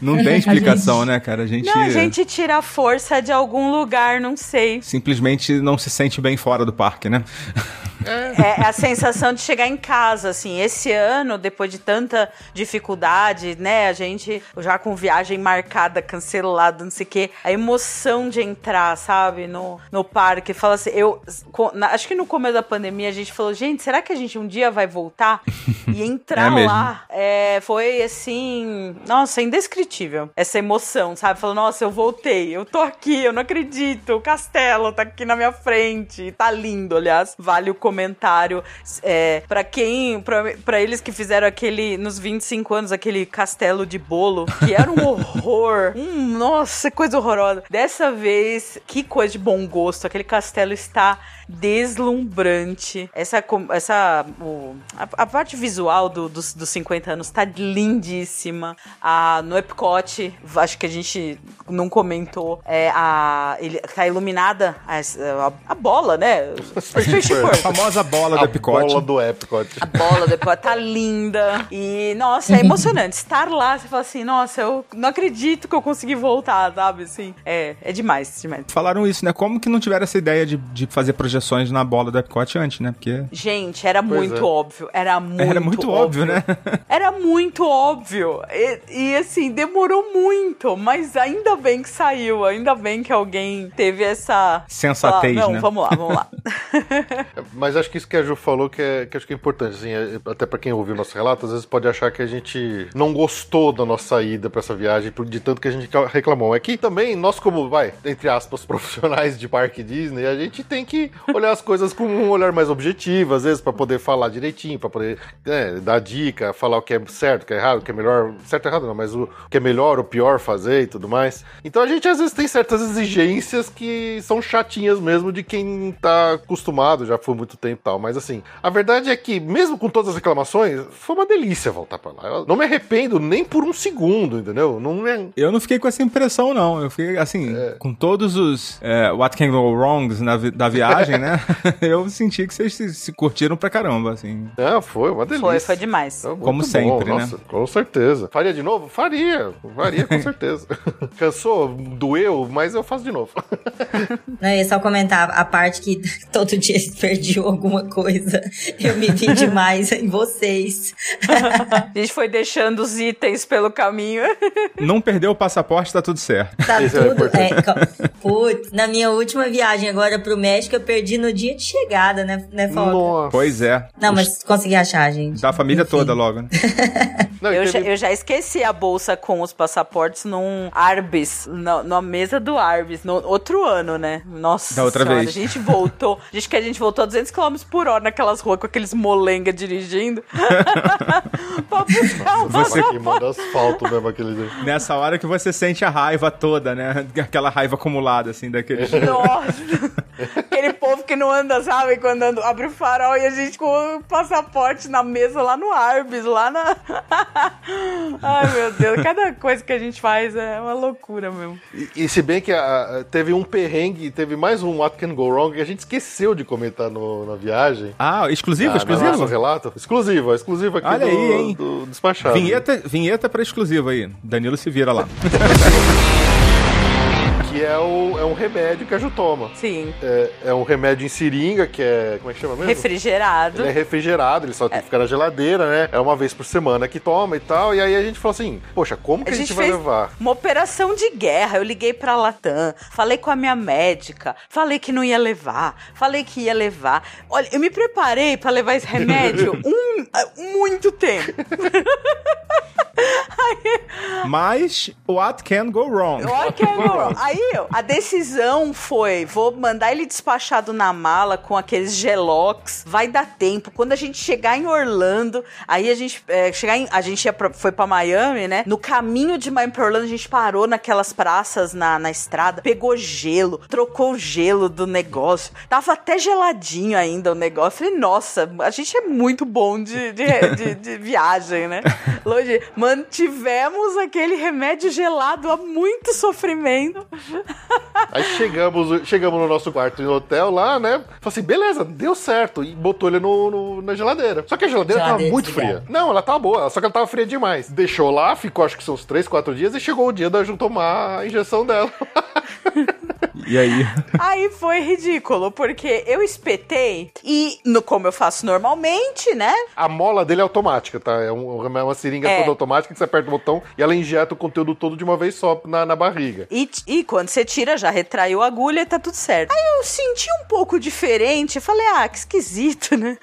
não tem explicação, né, cara? A gente, Não, a gente tira a força de algum lugar, não sei. simplesmente não se sente bem fora do parque, né? É a sensação de chegar em casa, assim. Esse ano, depois de tanta dificuldade, né? A gente já com viagem marcada, cancelada, não sei o quê. A emoção de entrar, sabe? No, no parque. Fala assim, eu... na- acho que no começo da pandemia a gente falou, gente, será que a gente um dia vai voltar e (laughs) entrar É lá? É, foi assim... Nossa, indescritível. Essa emoção, sabe? Falou, nossa, eu voltei. Eu tô aqui, eu não acredito. O castelo tá aqui na minha frente. Tá lindo, aliás. Vale o comentário. É, para quem, pra eles que fizeram aquele, nos 25 anos, aquele castelo de bolo, que era um (laughs) horror. Hum, nossa, coisa horrorosa. Dessa vez, que coisa de bom gosto. Aquele castelo está deslumbrante. Essa, essa o- a, a parte visual do- dos, dos 50 anos tá lindíssima. A, no Epcot, acho que a gente não comentou, é, a, ele, tá iluminada a, a- a bola, né? (laughs) famosa bola do A Epicote. bola do Epcot. A bola do Epcot tá linda. E, nossa, é emocionante. Estar lá, você fala assim, nossa, eu não acredito que eu consegui voltar, sabe? Assim, é, é demais, demais. Falaram isso, né? Como que não tiveram essa ideia de, de fazer projeções na bola do Epcot antes, né? Porque Gente, era Pois muito é. óbvio. Era (laughs) muito era muito óbvio, né? Era muito óbvio. E, e, assim, demorou muito. Mas ainda bem que saiu. Ainda bem que alguém teve essa. Sensatez, Falar, Não, né? vamos lá, vamos lá. (laughs) (laughs) Mas acho que isso que a Ju falou que, é, que acho que é importante, assim, é- até pra quem ouviu nosso relato, às vezes pode achar que a gente não gostou da nossa ida pra essa viagem, de tanto que a gente reclamou. É que também, nós como, vai, entre aspas, (laughs) profissionais de parque Disney, a gente tem que olhar as coisas com um olhar mais objetivo, às vezes, pra poder falar direitinho, pra poder né, dar dica, falar o que é certo, o que é errado, o que é melhor, certo errado não, mas o que é melhor, o pior fazer e tudo mais. Então a gente às vezes tem certas exigências que são chatinhas mesmo de quem tá acostumado, já foi muito tempo e tal. Mas assim, a verdade é que, mesmo com todas as reclamações, foi uma delícia voltar pra lá. Eu não me arrependo nem por um segundo, entendeu? Não é. Eu não fiquei com essa impressão, não. Eu fiquei, assim, com todos os é, What Can Go Wrongs na vi- da viagem, né? (laughs) (laughs) eu senti que vocês se, se curtiram pra caramba, assim. É, foi uma delícia. Foi, foi demais. É Como sempre, né? Nossa, Com certeza. Faria de novo? Faria. Faria, com (laughs) certeza. Cansou? Doeu? Mas eu faço de novo. Não, eu ia só comentar a parte que (laughs) todo dia eles perdiam alguma coisa. Eu me vi demais em vocês. (laughs) A gente foi deixando os itens pelo caminho. Não perdeu o passaporte, tá tudo certo. Tá Isso é tudo. É, putz, na minha última viagem agora pro México, eu perdi no dia de chegada, né, né Foca? Nossa. Pois é. Não, mas consegui achar, gente. Da família Enfim. toda logo, né? (laughs) Não, Eu já, eu já esqueci a bolsa com os passaportes num Arbis, na, na mesa do Arbis, no outro ano, né? Nossa Da outra senhora, vez. a gente voltou, (laughs) diz que a gente voltou a 200 km por hora naquelas ruas com aqueles molenga dirigindo. (laughs) pra buscar Você passaporte. queimando asfalto mesmo aquele dia. Nessa hora que você sente a raiva toda, né? Aquela raiva acumulada, assim, daquele. (laughs) Nossa! Aquele povo que não anda, sabe? Quando anda, abre o farol e a gente com o passaporte na mesa lá no Arbis, lá na. (laughs) Ai, meu Deus, cada coisa que a gente faz é uma loucura mesmo. E, e se bem que a- a- teve um perrengue, teve mais um What Can Go Wrong que a gente esqueceu de comentar no- na viagem. Ah, exclusivo, Ah, exclusivo? nosso relato. Exclusivo, exclusivo aqui Olha do, aí, hein? do despachado. Vinheta, vinheta pra exclusivo aí. Danilo se vira lá. (laughs) Que é, o, é um remédio que a Ju toma. Sim. É, é um remédio em seringa, que é. Como é que chama mesmo? Refrigerado. Ele é refrigerado, ele só tem que ficar na geladeira, né? É uma vez por semana que toma e tal. E aí a gente falou assim: Poxa, como que a, gente, vai fez levar? uma operação de guerra. Eu liguei pra Latam, falei com a minha médica, falei que não ia levar, falei que ia levar. Olha, eu me preparei pra levar esse remédio (laughs) um, muito tempo. Mas, what can go wrong? Olha que é bom. Aí, a decisão foi: vou mandar ele despachado na mala com aqueles gelox. Vai dar tempo. Quando a gente chegar em Orlando, aí a gente é, chegar em, a gente ia pra- foi pra Miami, né? No caminho de Miami pra Orlando, a gente parou naquelas praças na, na estrada, pegou gelo, trocou o gelo do negócio. Tava até geladinho ainda o negócio. Falei, nossa, a gente é muito bom de, de, de- de viagem, né? (laughs) Longe, mantivemos aquele remédio gelado há muito sofrimento. Aí chegamos, chegamos no nosso quarto no hotel lá, né? Falei assim, beleza, deu certo. E botou ele no, no- na geladeira. Só que a geladeira tava Geladeira muito desligada. fria. Não, ela tava boa, só que ela tava fria demais. Deixou lá, ficou acho que são uns 3, 4 dias e chegou o dia da Ju tomar a injeção dela. (laughs) E aí? (laughs) Aí foi ridículo, porque eu espetei e, no, como eu faço normalmente, né? A mola dele é automática, tá? É, um- é uma seringa É. toda automática que você aperta o botão e ela injeta o conteúdo todo de uma vez só na, na barriga. E, e quando você tira, já retraiu a agulha e tá tudo certo. Aí eu senti um pouco diferente. eu Falei, ah, que esquisito, né?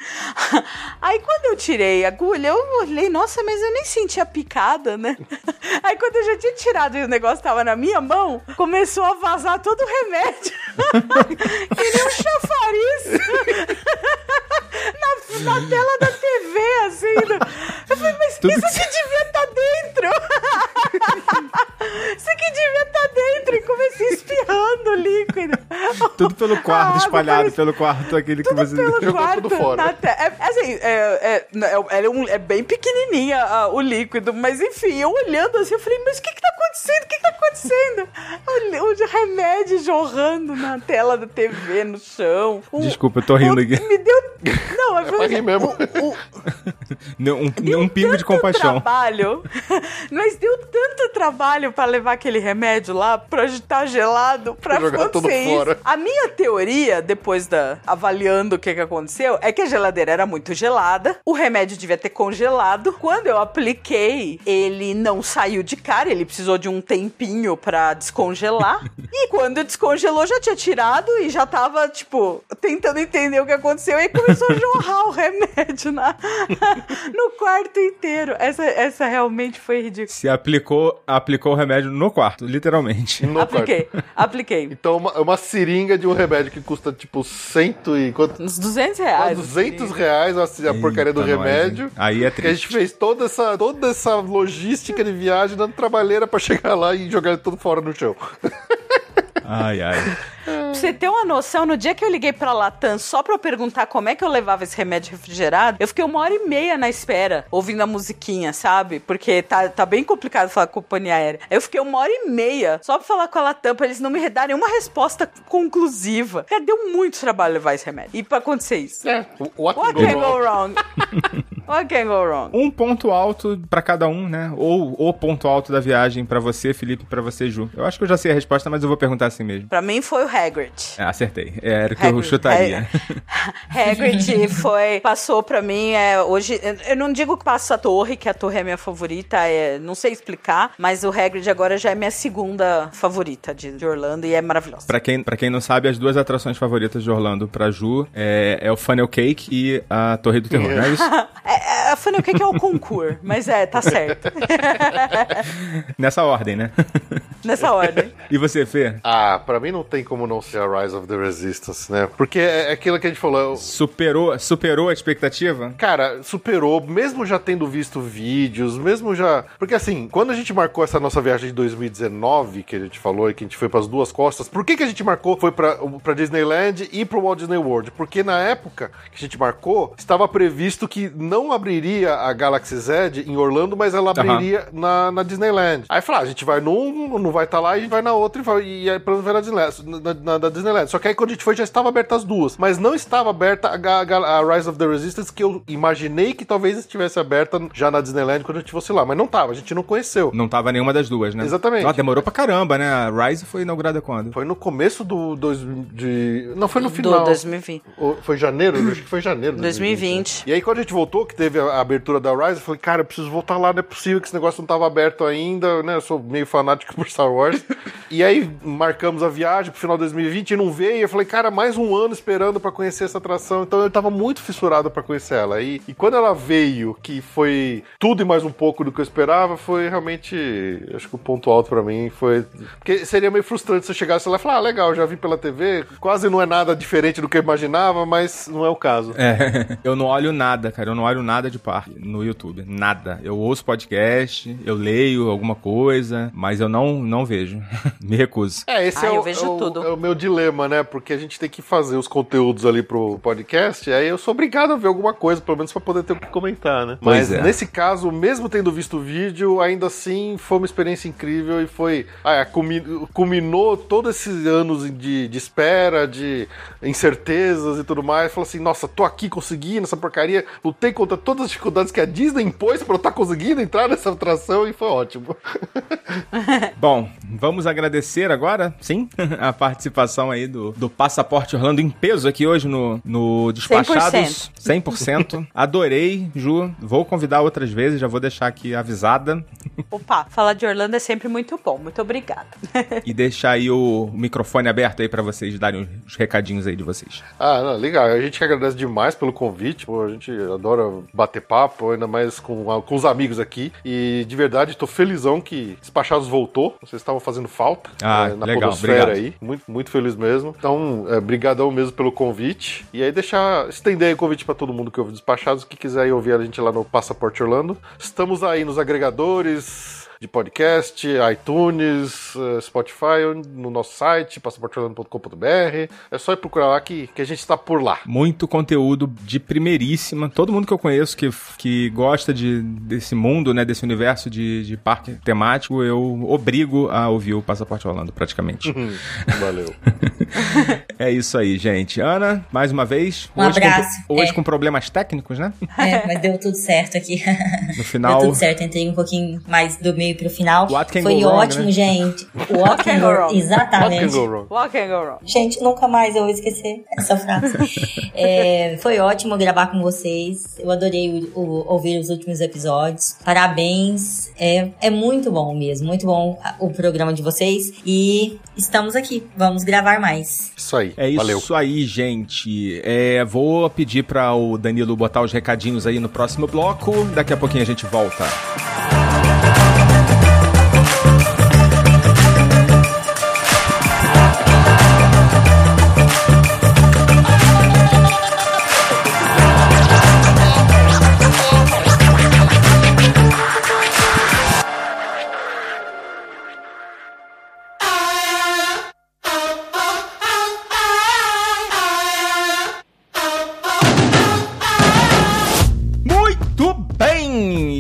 (laughs) Aí quando eu tirei a agulha, eu olhei, nossa, mas eu nem senti a picada, né? (laughs) Aí quando eu já tinha tirado e o negócio tava na minha mão, começou a vazar todo o remédio. (laughs) que nem um chafariz. (laughs) na, na tela da TV, assim. Eu falei, mas Tudo isso que aqui devia estar dentro. (laughs) Isso aqui devia estar dentro e comecei espirrando o líquido. Tudo pelo A (laughs) quarto, água espalhado parece- pelo quarto, aquele que Tudo você. pelo Jogou quarto tudo fora. te- é, assim, é, é, é, é um- é bem pequenininha ah, o líquido, mas enfim, eu olhando assim, eu falei, mas o que que tá acontecendo? O que que tá acontecendo? O, o remédio jorrando na tela da TV, no chão. O- Desculpa, eu tô rindo o- aqui. Me deu... Não, é pra rir mesmo. Não, Um, Deu um pingo de tanto compaixão. trabalho, (laughs) mas deu tanto trabalho pra levar aquele remédio lá pra estar gelado, pra jogar tudo acontecer isso. fora. A minha teoria, depois da avaliando o que que aconteceu, é que a geladeira era muito gelada, o remédio devia ter congelado. Quando eu apliquei, ele não saiu de cara, ele precisou de um tempinho pra descongelar. (laughs) e quando descongelou, já tinha tirado e já tava, tipo, tentando entender o que aconteceu. E aí começou a jorrar o remédio na, (laughs) no quarto inteiro. Essa, essa realmente foi ridícula. Se aplicou, aplicou o remédio no quarto, literalmente. No quarto. Apliquei, apliquei. Então, uma, uma seringa de um remédio que custa tipo cento e. Quanto? Uns 200 Quase reais. 200 reais a, a porcaria do nós, remédio. hein? Aí é Que a gente triste. fez toda essa, toda essa logística de viagem, dando trabalheira pra chegar lá e jogar tudo fora no chão. Ai, ai. Pra você ter uma noção, no dia que eu liguei pra Latam só pra eu perguntar como é que eu levava esse remédio refrigerado, eu fiquei uma hora e meia na espera, ouvindo a musiquinha, sabe? Porque tá, tá bem complicado falar com a companhia aérea. Eu fiquei uma hora e meia só pra falar com a Latam, pra eles não me darem uma resposta conclusiva. Cara, deu muito trabalho levar esse remédio. E pra acontecer isso. É, what, What can go wrong? (laughs) What can go wrong? Um ponto alto pra cada um, né? Ou o ponto alto da viagem pra você, Felipe, pra você, Ju. Eu acho que eu já sei a resposta, mas eu vou perguntar assim mesmo. Pra mim foi o Hagrid. É, acertei. É, Era o que eu Hagrid- chutaria. (laughs) Hagrid foi, passou pra mim, é, hoje, eu não digo que passa a torre, que a torre é minha favorita, é, não sei explicar, mas o Hagrid agora já é minha segunda favorita de, de Orlando e é maravilhosa. Pra quem, pra quem não sabe, as duas atrações favoritas de Orlando pra Ju é, é o Funnel Cake e a Torre do Terror, não é isso? (laughs) É, é, a Funnel Cake é o concurso, (laughs) mas é, tá certo. Nessa ordem, né? Nessa ordem. e você, Fê? Ah, pra mim não tem como a Rise of the Resistance, né? Porque é é aquilo que a gente falou. Superou, superou a expectativa? Cara, superou, mesmo já tendo visto vídeos, mesmo já. Porque assim, quando a gente marcou essa nossa viagem de 2019, que a gente falou e que a gente foi pras duas costas, por que, que a gente marcou? Foi pra Disneyland e pro Walt Disney World? Porque na época que a gente marcou, estava previsto que não abriria a Galaxy Z em Orlando, mas ela abriria na, na Disneyland. Aí falar, ah, a gente vai num, não vai estar lá, e a gente vai na outra e, vai, e aí pelo menos vai na Disneyland, na, na- na Disneyland. Só que aí quando a gente foi já estava aberta as duas, mas não estava aberta a, a Rise of the Resistance, que eu imaginei que talvez estivesse aberta já na Disneyland quando a gente fosse lá, mas não tava, a gente não conheceu. Não tava nenhuma das duas, né? Exatamente. Ó, demorou pra caramba, né? A Rise foi inaugurada quando? Foi no começo do dois, de não foi no Do final. 2020. Ou Foi janeiro, eu acho que foi janeiro. de 2020. E aí, quando a gente voltou, que teve a abertura da Rise, eu falei, cara, eu preciso voltar lá, não é possível que esse negócio não tava aberto ainda, né? Eu sou meio fanático (laughs) por Star Wars. (laughs) e aí, marcamos a viagem pro final 2020 e não veio. Eu falei, cara, mais um ano esperando pra conhecer essa atração. Então eu tava muito fissurado pra conhecer ela. E, e quando ela veio, que foi tudo e mais um pouco do que eu esperava, foi realmente, acho que o ponto alto pra mim foi. Porque seria meio frustrante se eu chegasse lá e falar, ah, legal, já vi pela TV, quase não é nada diferente do que eu imaginava, mas não é o caso. É, (laughs) eu não olho nada, cara. Eu não olho nada de parque no YouTube. Nada. Eu ouço podcast, eu leio alguma coisa, mas eu não, não vejo. (laughs) Me recuso. É, esse Ah, é, eu o, vejo é o- tudo. é o meu dilema, né? Porque a gente tem que fazer os conteúdos ali pro podcast, aí eu sou obrigado a ver alguma coisa, pelo menos pra poder ter o que comentar, né? Pois Mas é. nesse caso, mesmo tendo visto o vídeo, ainda assim foi uma experiência incrível e foi. Ah, culmi- culminou todos esses anos de, de espera, de incertezas e tudo mais. Falou assim: nossa, tô aqui conseguindo essa porcaria, lutei contra todas as dificuldades que a Disney impôs pra eu estar conseguindo entrar nessa atração e foi ótimo. (laughs) Bom, vamos agradecer agora, sim, (laughs) a participação aí do, do Passaporte Orlando em peso aqui hoje no, no Despachados. 100%. Adorei, Ju. Vou convidar outras vezes, já vou deixar aqui avisada. Opa, falar de Orlando é sempre muito bom. Muito obrigada. (laughs) e deixar aí o microfone aberto aí pra vocês darem os recadinhos aí de vocês. Ah, não, legal. A gente que agradece demais pelo convite. Pô, a gente adora bater papo, ainda mais com, com os amigos aqui. E de verdade, tô felizão que Despachados voltou. Vocês estavam fazendo falta Ah, eh, na legal, podosfera obrigado. aí. Muito, muito feliz mesmo. Então, é, brigadão mesmo pelo convite. E aí deixar, estender o convite pra todo mundo que ouve Despachados, que quiser ir ouvir a gente lá no Passaporte Orlando. Estamos aí nos agregadores de podcast, iTunes, eh, Spotify, no nosso site, passaporteorlando.com.br. É só ir procurar lá que, que a gente está por lá. Muito conteúdo de primeiríssima. Todo mundo que eu conheço que, que gosta de, desse mundo, né, desse universo de, de parque temático, eu obrigo a ouvir o Passaporte Orlando, praticamente. (laughs) Valeu. é isso aí, gente. Ana, mais uma vez. Um hoje abraço. Com, hoje É. com problemas técnicos, né? É, mas deu tudo certo aqui. No final. Deu tudo certo, entrei um pouquinho mais do meio pro final. What can Foi go wrong, ótimo, né? gente. (laughs) What can go wrong. What can Exatamente. go wrong? What can go wrong? Gente, nunca mais eu vou esquecer essa frase. (laughs) É, foi ótimo gravar com vocês. Eu adorei o- o- ouvir os últimos episódios. Parabéns. É, é muito bom mesmo. Muito bom o programa de vocês. E estamos aqui. Vamos gravar mais. Isso aí. É isso Valeu. aí, gente. É, vou pedir para o Danilo botar os recadinhos aí no próximo bloco. Daqui a pouquinho a gente volta.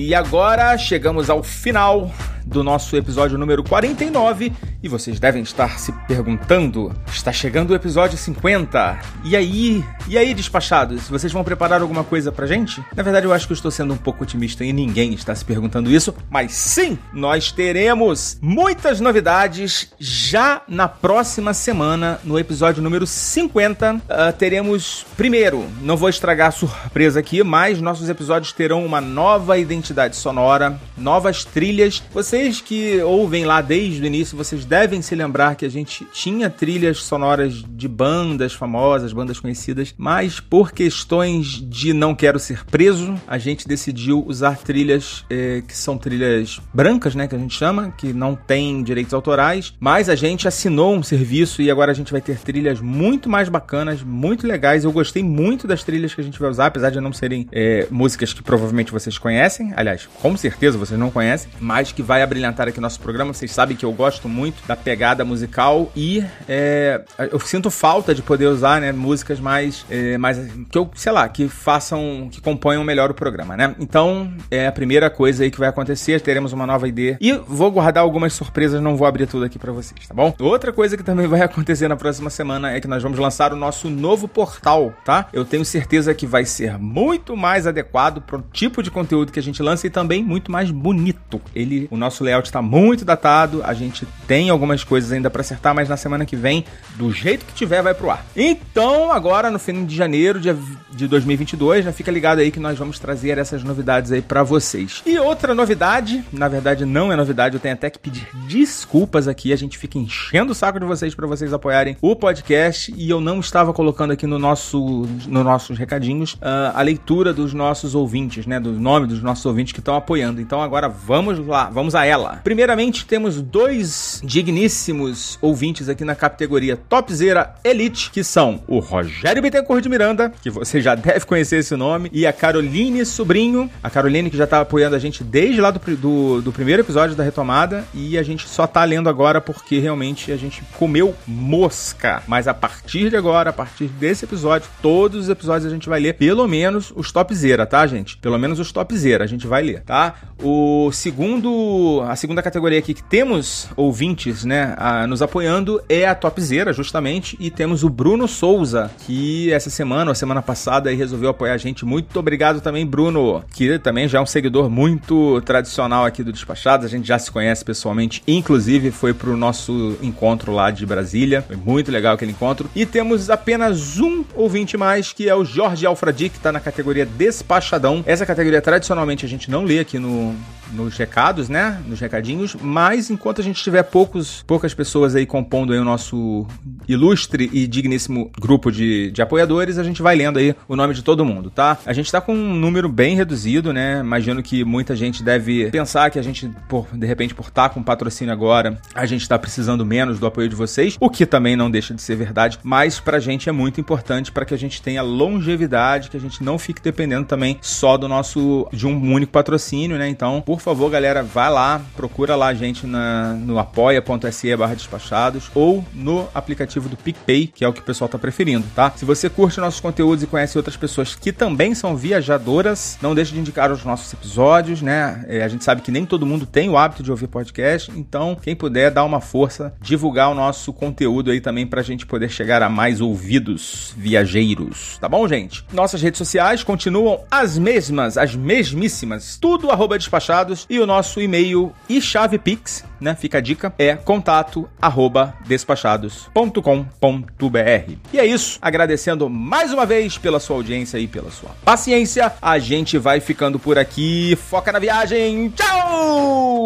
E agora chegamos ao final do nosso episódio número 49 e vocês devem estar se perguntando: está chegando o episódio 50. E aí? E aí, despachados? Vocês vão preparar alguma coisa pra gente? Na verdade, eu acho que eu estou sendo um pouco otimista e ninguém está se perguntando isso, mas sim, nós teremos muitas novidades já na próxima semana, no episódio número 50. ah, teremos, primeiro, não vou estragar a surpresa aqui, mas nossos episódios terão uma nova identidade sonora, novas trilhas. Vocês que ouvem lá desde o início, vocês devem se lembrar que a gente tinha trilhas sonoras de bandas famosas, bandas conhecidas, mas por questões de não quero ser preso, a gente decidiu usar trilhas eh, que são trilhas brancas, né, que a gente chama, que não tem direitos autorais, mas a gente assinou um serviço e agora a gente vai ter trilhas muito mais bacanas, muito legais. Eu gostei muito das trilhas que a gente vai usar, apesar de não serem eh, músicas que provavelmente vocês conhecem, aliás, com certeza vocês não conhecem, mas que vai abrilhantar aqui nosso programa. Vocês sabem que eu gosto muito da pegada musical e é, eu sinto falta de poder usar né, músicas mais, é, mais. que eu, sei lá, que façam. que componham melhor o programa, né? Então, é a primeira coisa aí que vai acontecer. Teremos uma nova ideia. E vou guardar algumas surpresas, não vou abrir tudo aqui para vocês, tá bom? Outra coisa que também (laughs) vai acontecer na próxima semana é que nós vamos lançar o nosso novo portal, tá? Eu tenho certeza que vai ser muito mais adequado para o tipo de conteúdo que a gente lança e também muito mais bonito. Ele, o nosso layout está muito datado, a gente tem algumas coisas ainda para acertar, mas na semana que vem, do jeito que tiver, vai pro ar. Então, agora no fim de janeiro de, de 2022, já fica ligado aí que nós vamos trazer essas novidades aí para vocês. E outra novidade, na verdade não é novidade, eu tenho até que pedir desculpas aqui, a gente fica enchendo o saco de vocês para vocês apoiarem o podcast e eu não estava colocando aqui no nosso no nossos recadinhos uh, a leitura dos nossos ouvintes, né, do nome dos nossos ouvintes que estão apoiando. Então agora vamos lá, vamos a ela. Primeiramente temos dois digníssimos ouvintes aqui na categoria Topzera Elite, que são o Rogério Bittencourt de Miranda, que você já deve conhecer esse nome, e a Caroline Sobrinho, a Caroline que já tá apoiando a gente desde lá do, do, do primeiro episódio da retomada, e a gente só tá lendo agora porque realmente a gente comeu mosca. Mas a partir de agora, a partir desse episódio, todos os episódios a gente vai ler pelo menos os topzera, tá, gente? Pelo menos os topzera a gente vai ler, tá? O segundo, a segunda categoria aqui que temos ouvintes, né, a, nos apoiando é a topzera, justamente, e temos o Bruno Souza, que essa semana ou semana passada resolveu apoiar a gente. Muito obrigado também, Bruno, que também já é um seguidor muito tradicional aqui do Despachados. A gente já se conhece pessoalmente, inclusive foi pro nosso encontro lá de Brasília. Foi muito legal aquele encontro. E temos apenas um ouvinte mais, que é o Jorge Alfradi, que tá na categoria Despachadão. Essa categoria tradicionalmente a gente não lê aqui no, nos recados, né? Nos recadinhos, mas enquanto a gente tiver poucos, poucas pessoas aí compondo aí o nosso ilustre e digníssimo grupo de, de apoiadores, a gente vai lendo aí o nome de todo mundo, tá? A gente tá com um número bem reduzido, né? Imagino que muita gente deve pensar que a gente, por, de repente, por estar tá com patrocínio agora, a gente tá precisando menos do apoio de vocês, o que também não deixa de ser verdade, mas pra gente é muito importante para que a gente tenha longevidade, que a gente não fique dependendo também só do nosso, de um único patrocínio, né? Então, por favor, galera, vai lá, procura lá a gente na, no apoia.se barra despachados ou no aplicativo do PicPay, que é o que o pessoal tá preferindo, tá? Se você curte nossos conteúdos e conhece outras pessoas que também são viajadoras, não deixe de indicar os nossos episódios, né? É, a gente sabe que nem todo mundo tem o hábito de ouvir podcast, então quem puder dar uma força, divulgar o nosso conteúdo aí também pra gente poder chegar a mais ouvidos viajeiros, tá bom, gente? Nossas redes sociais continuam as mesmas, as mesmíssimas, tudo arroba despachados e o nosso e-mail e chave Pix, né? Fica a dica, é contato arroba despachados.com.br. E é isso, agradecendo mais uma vez pela sua audiência e pela sua paciência. A gente vai ficando por aqui. Foca na viagem. Tchau!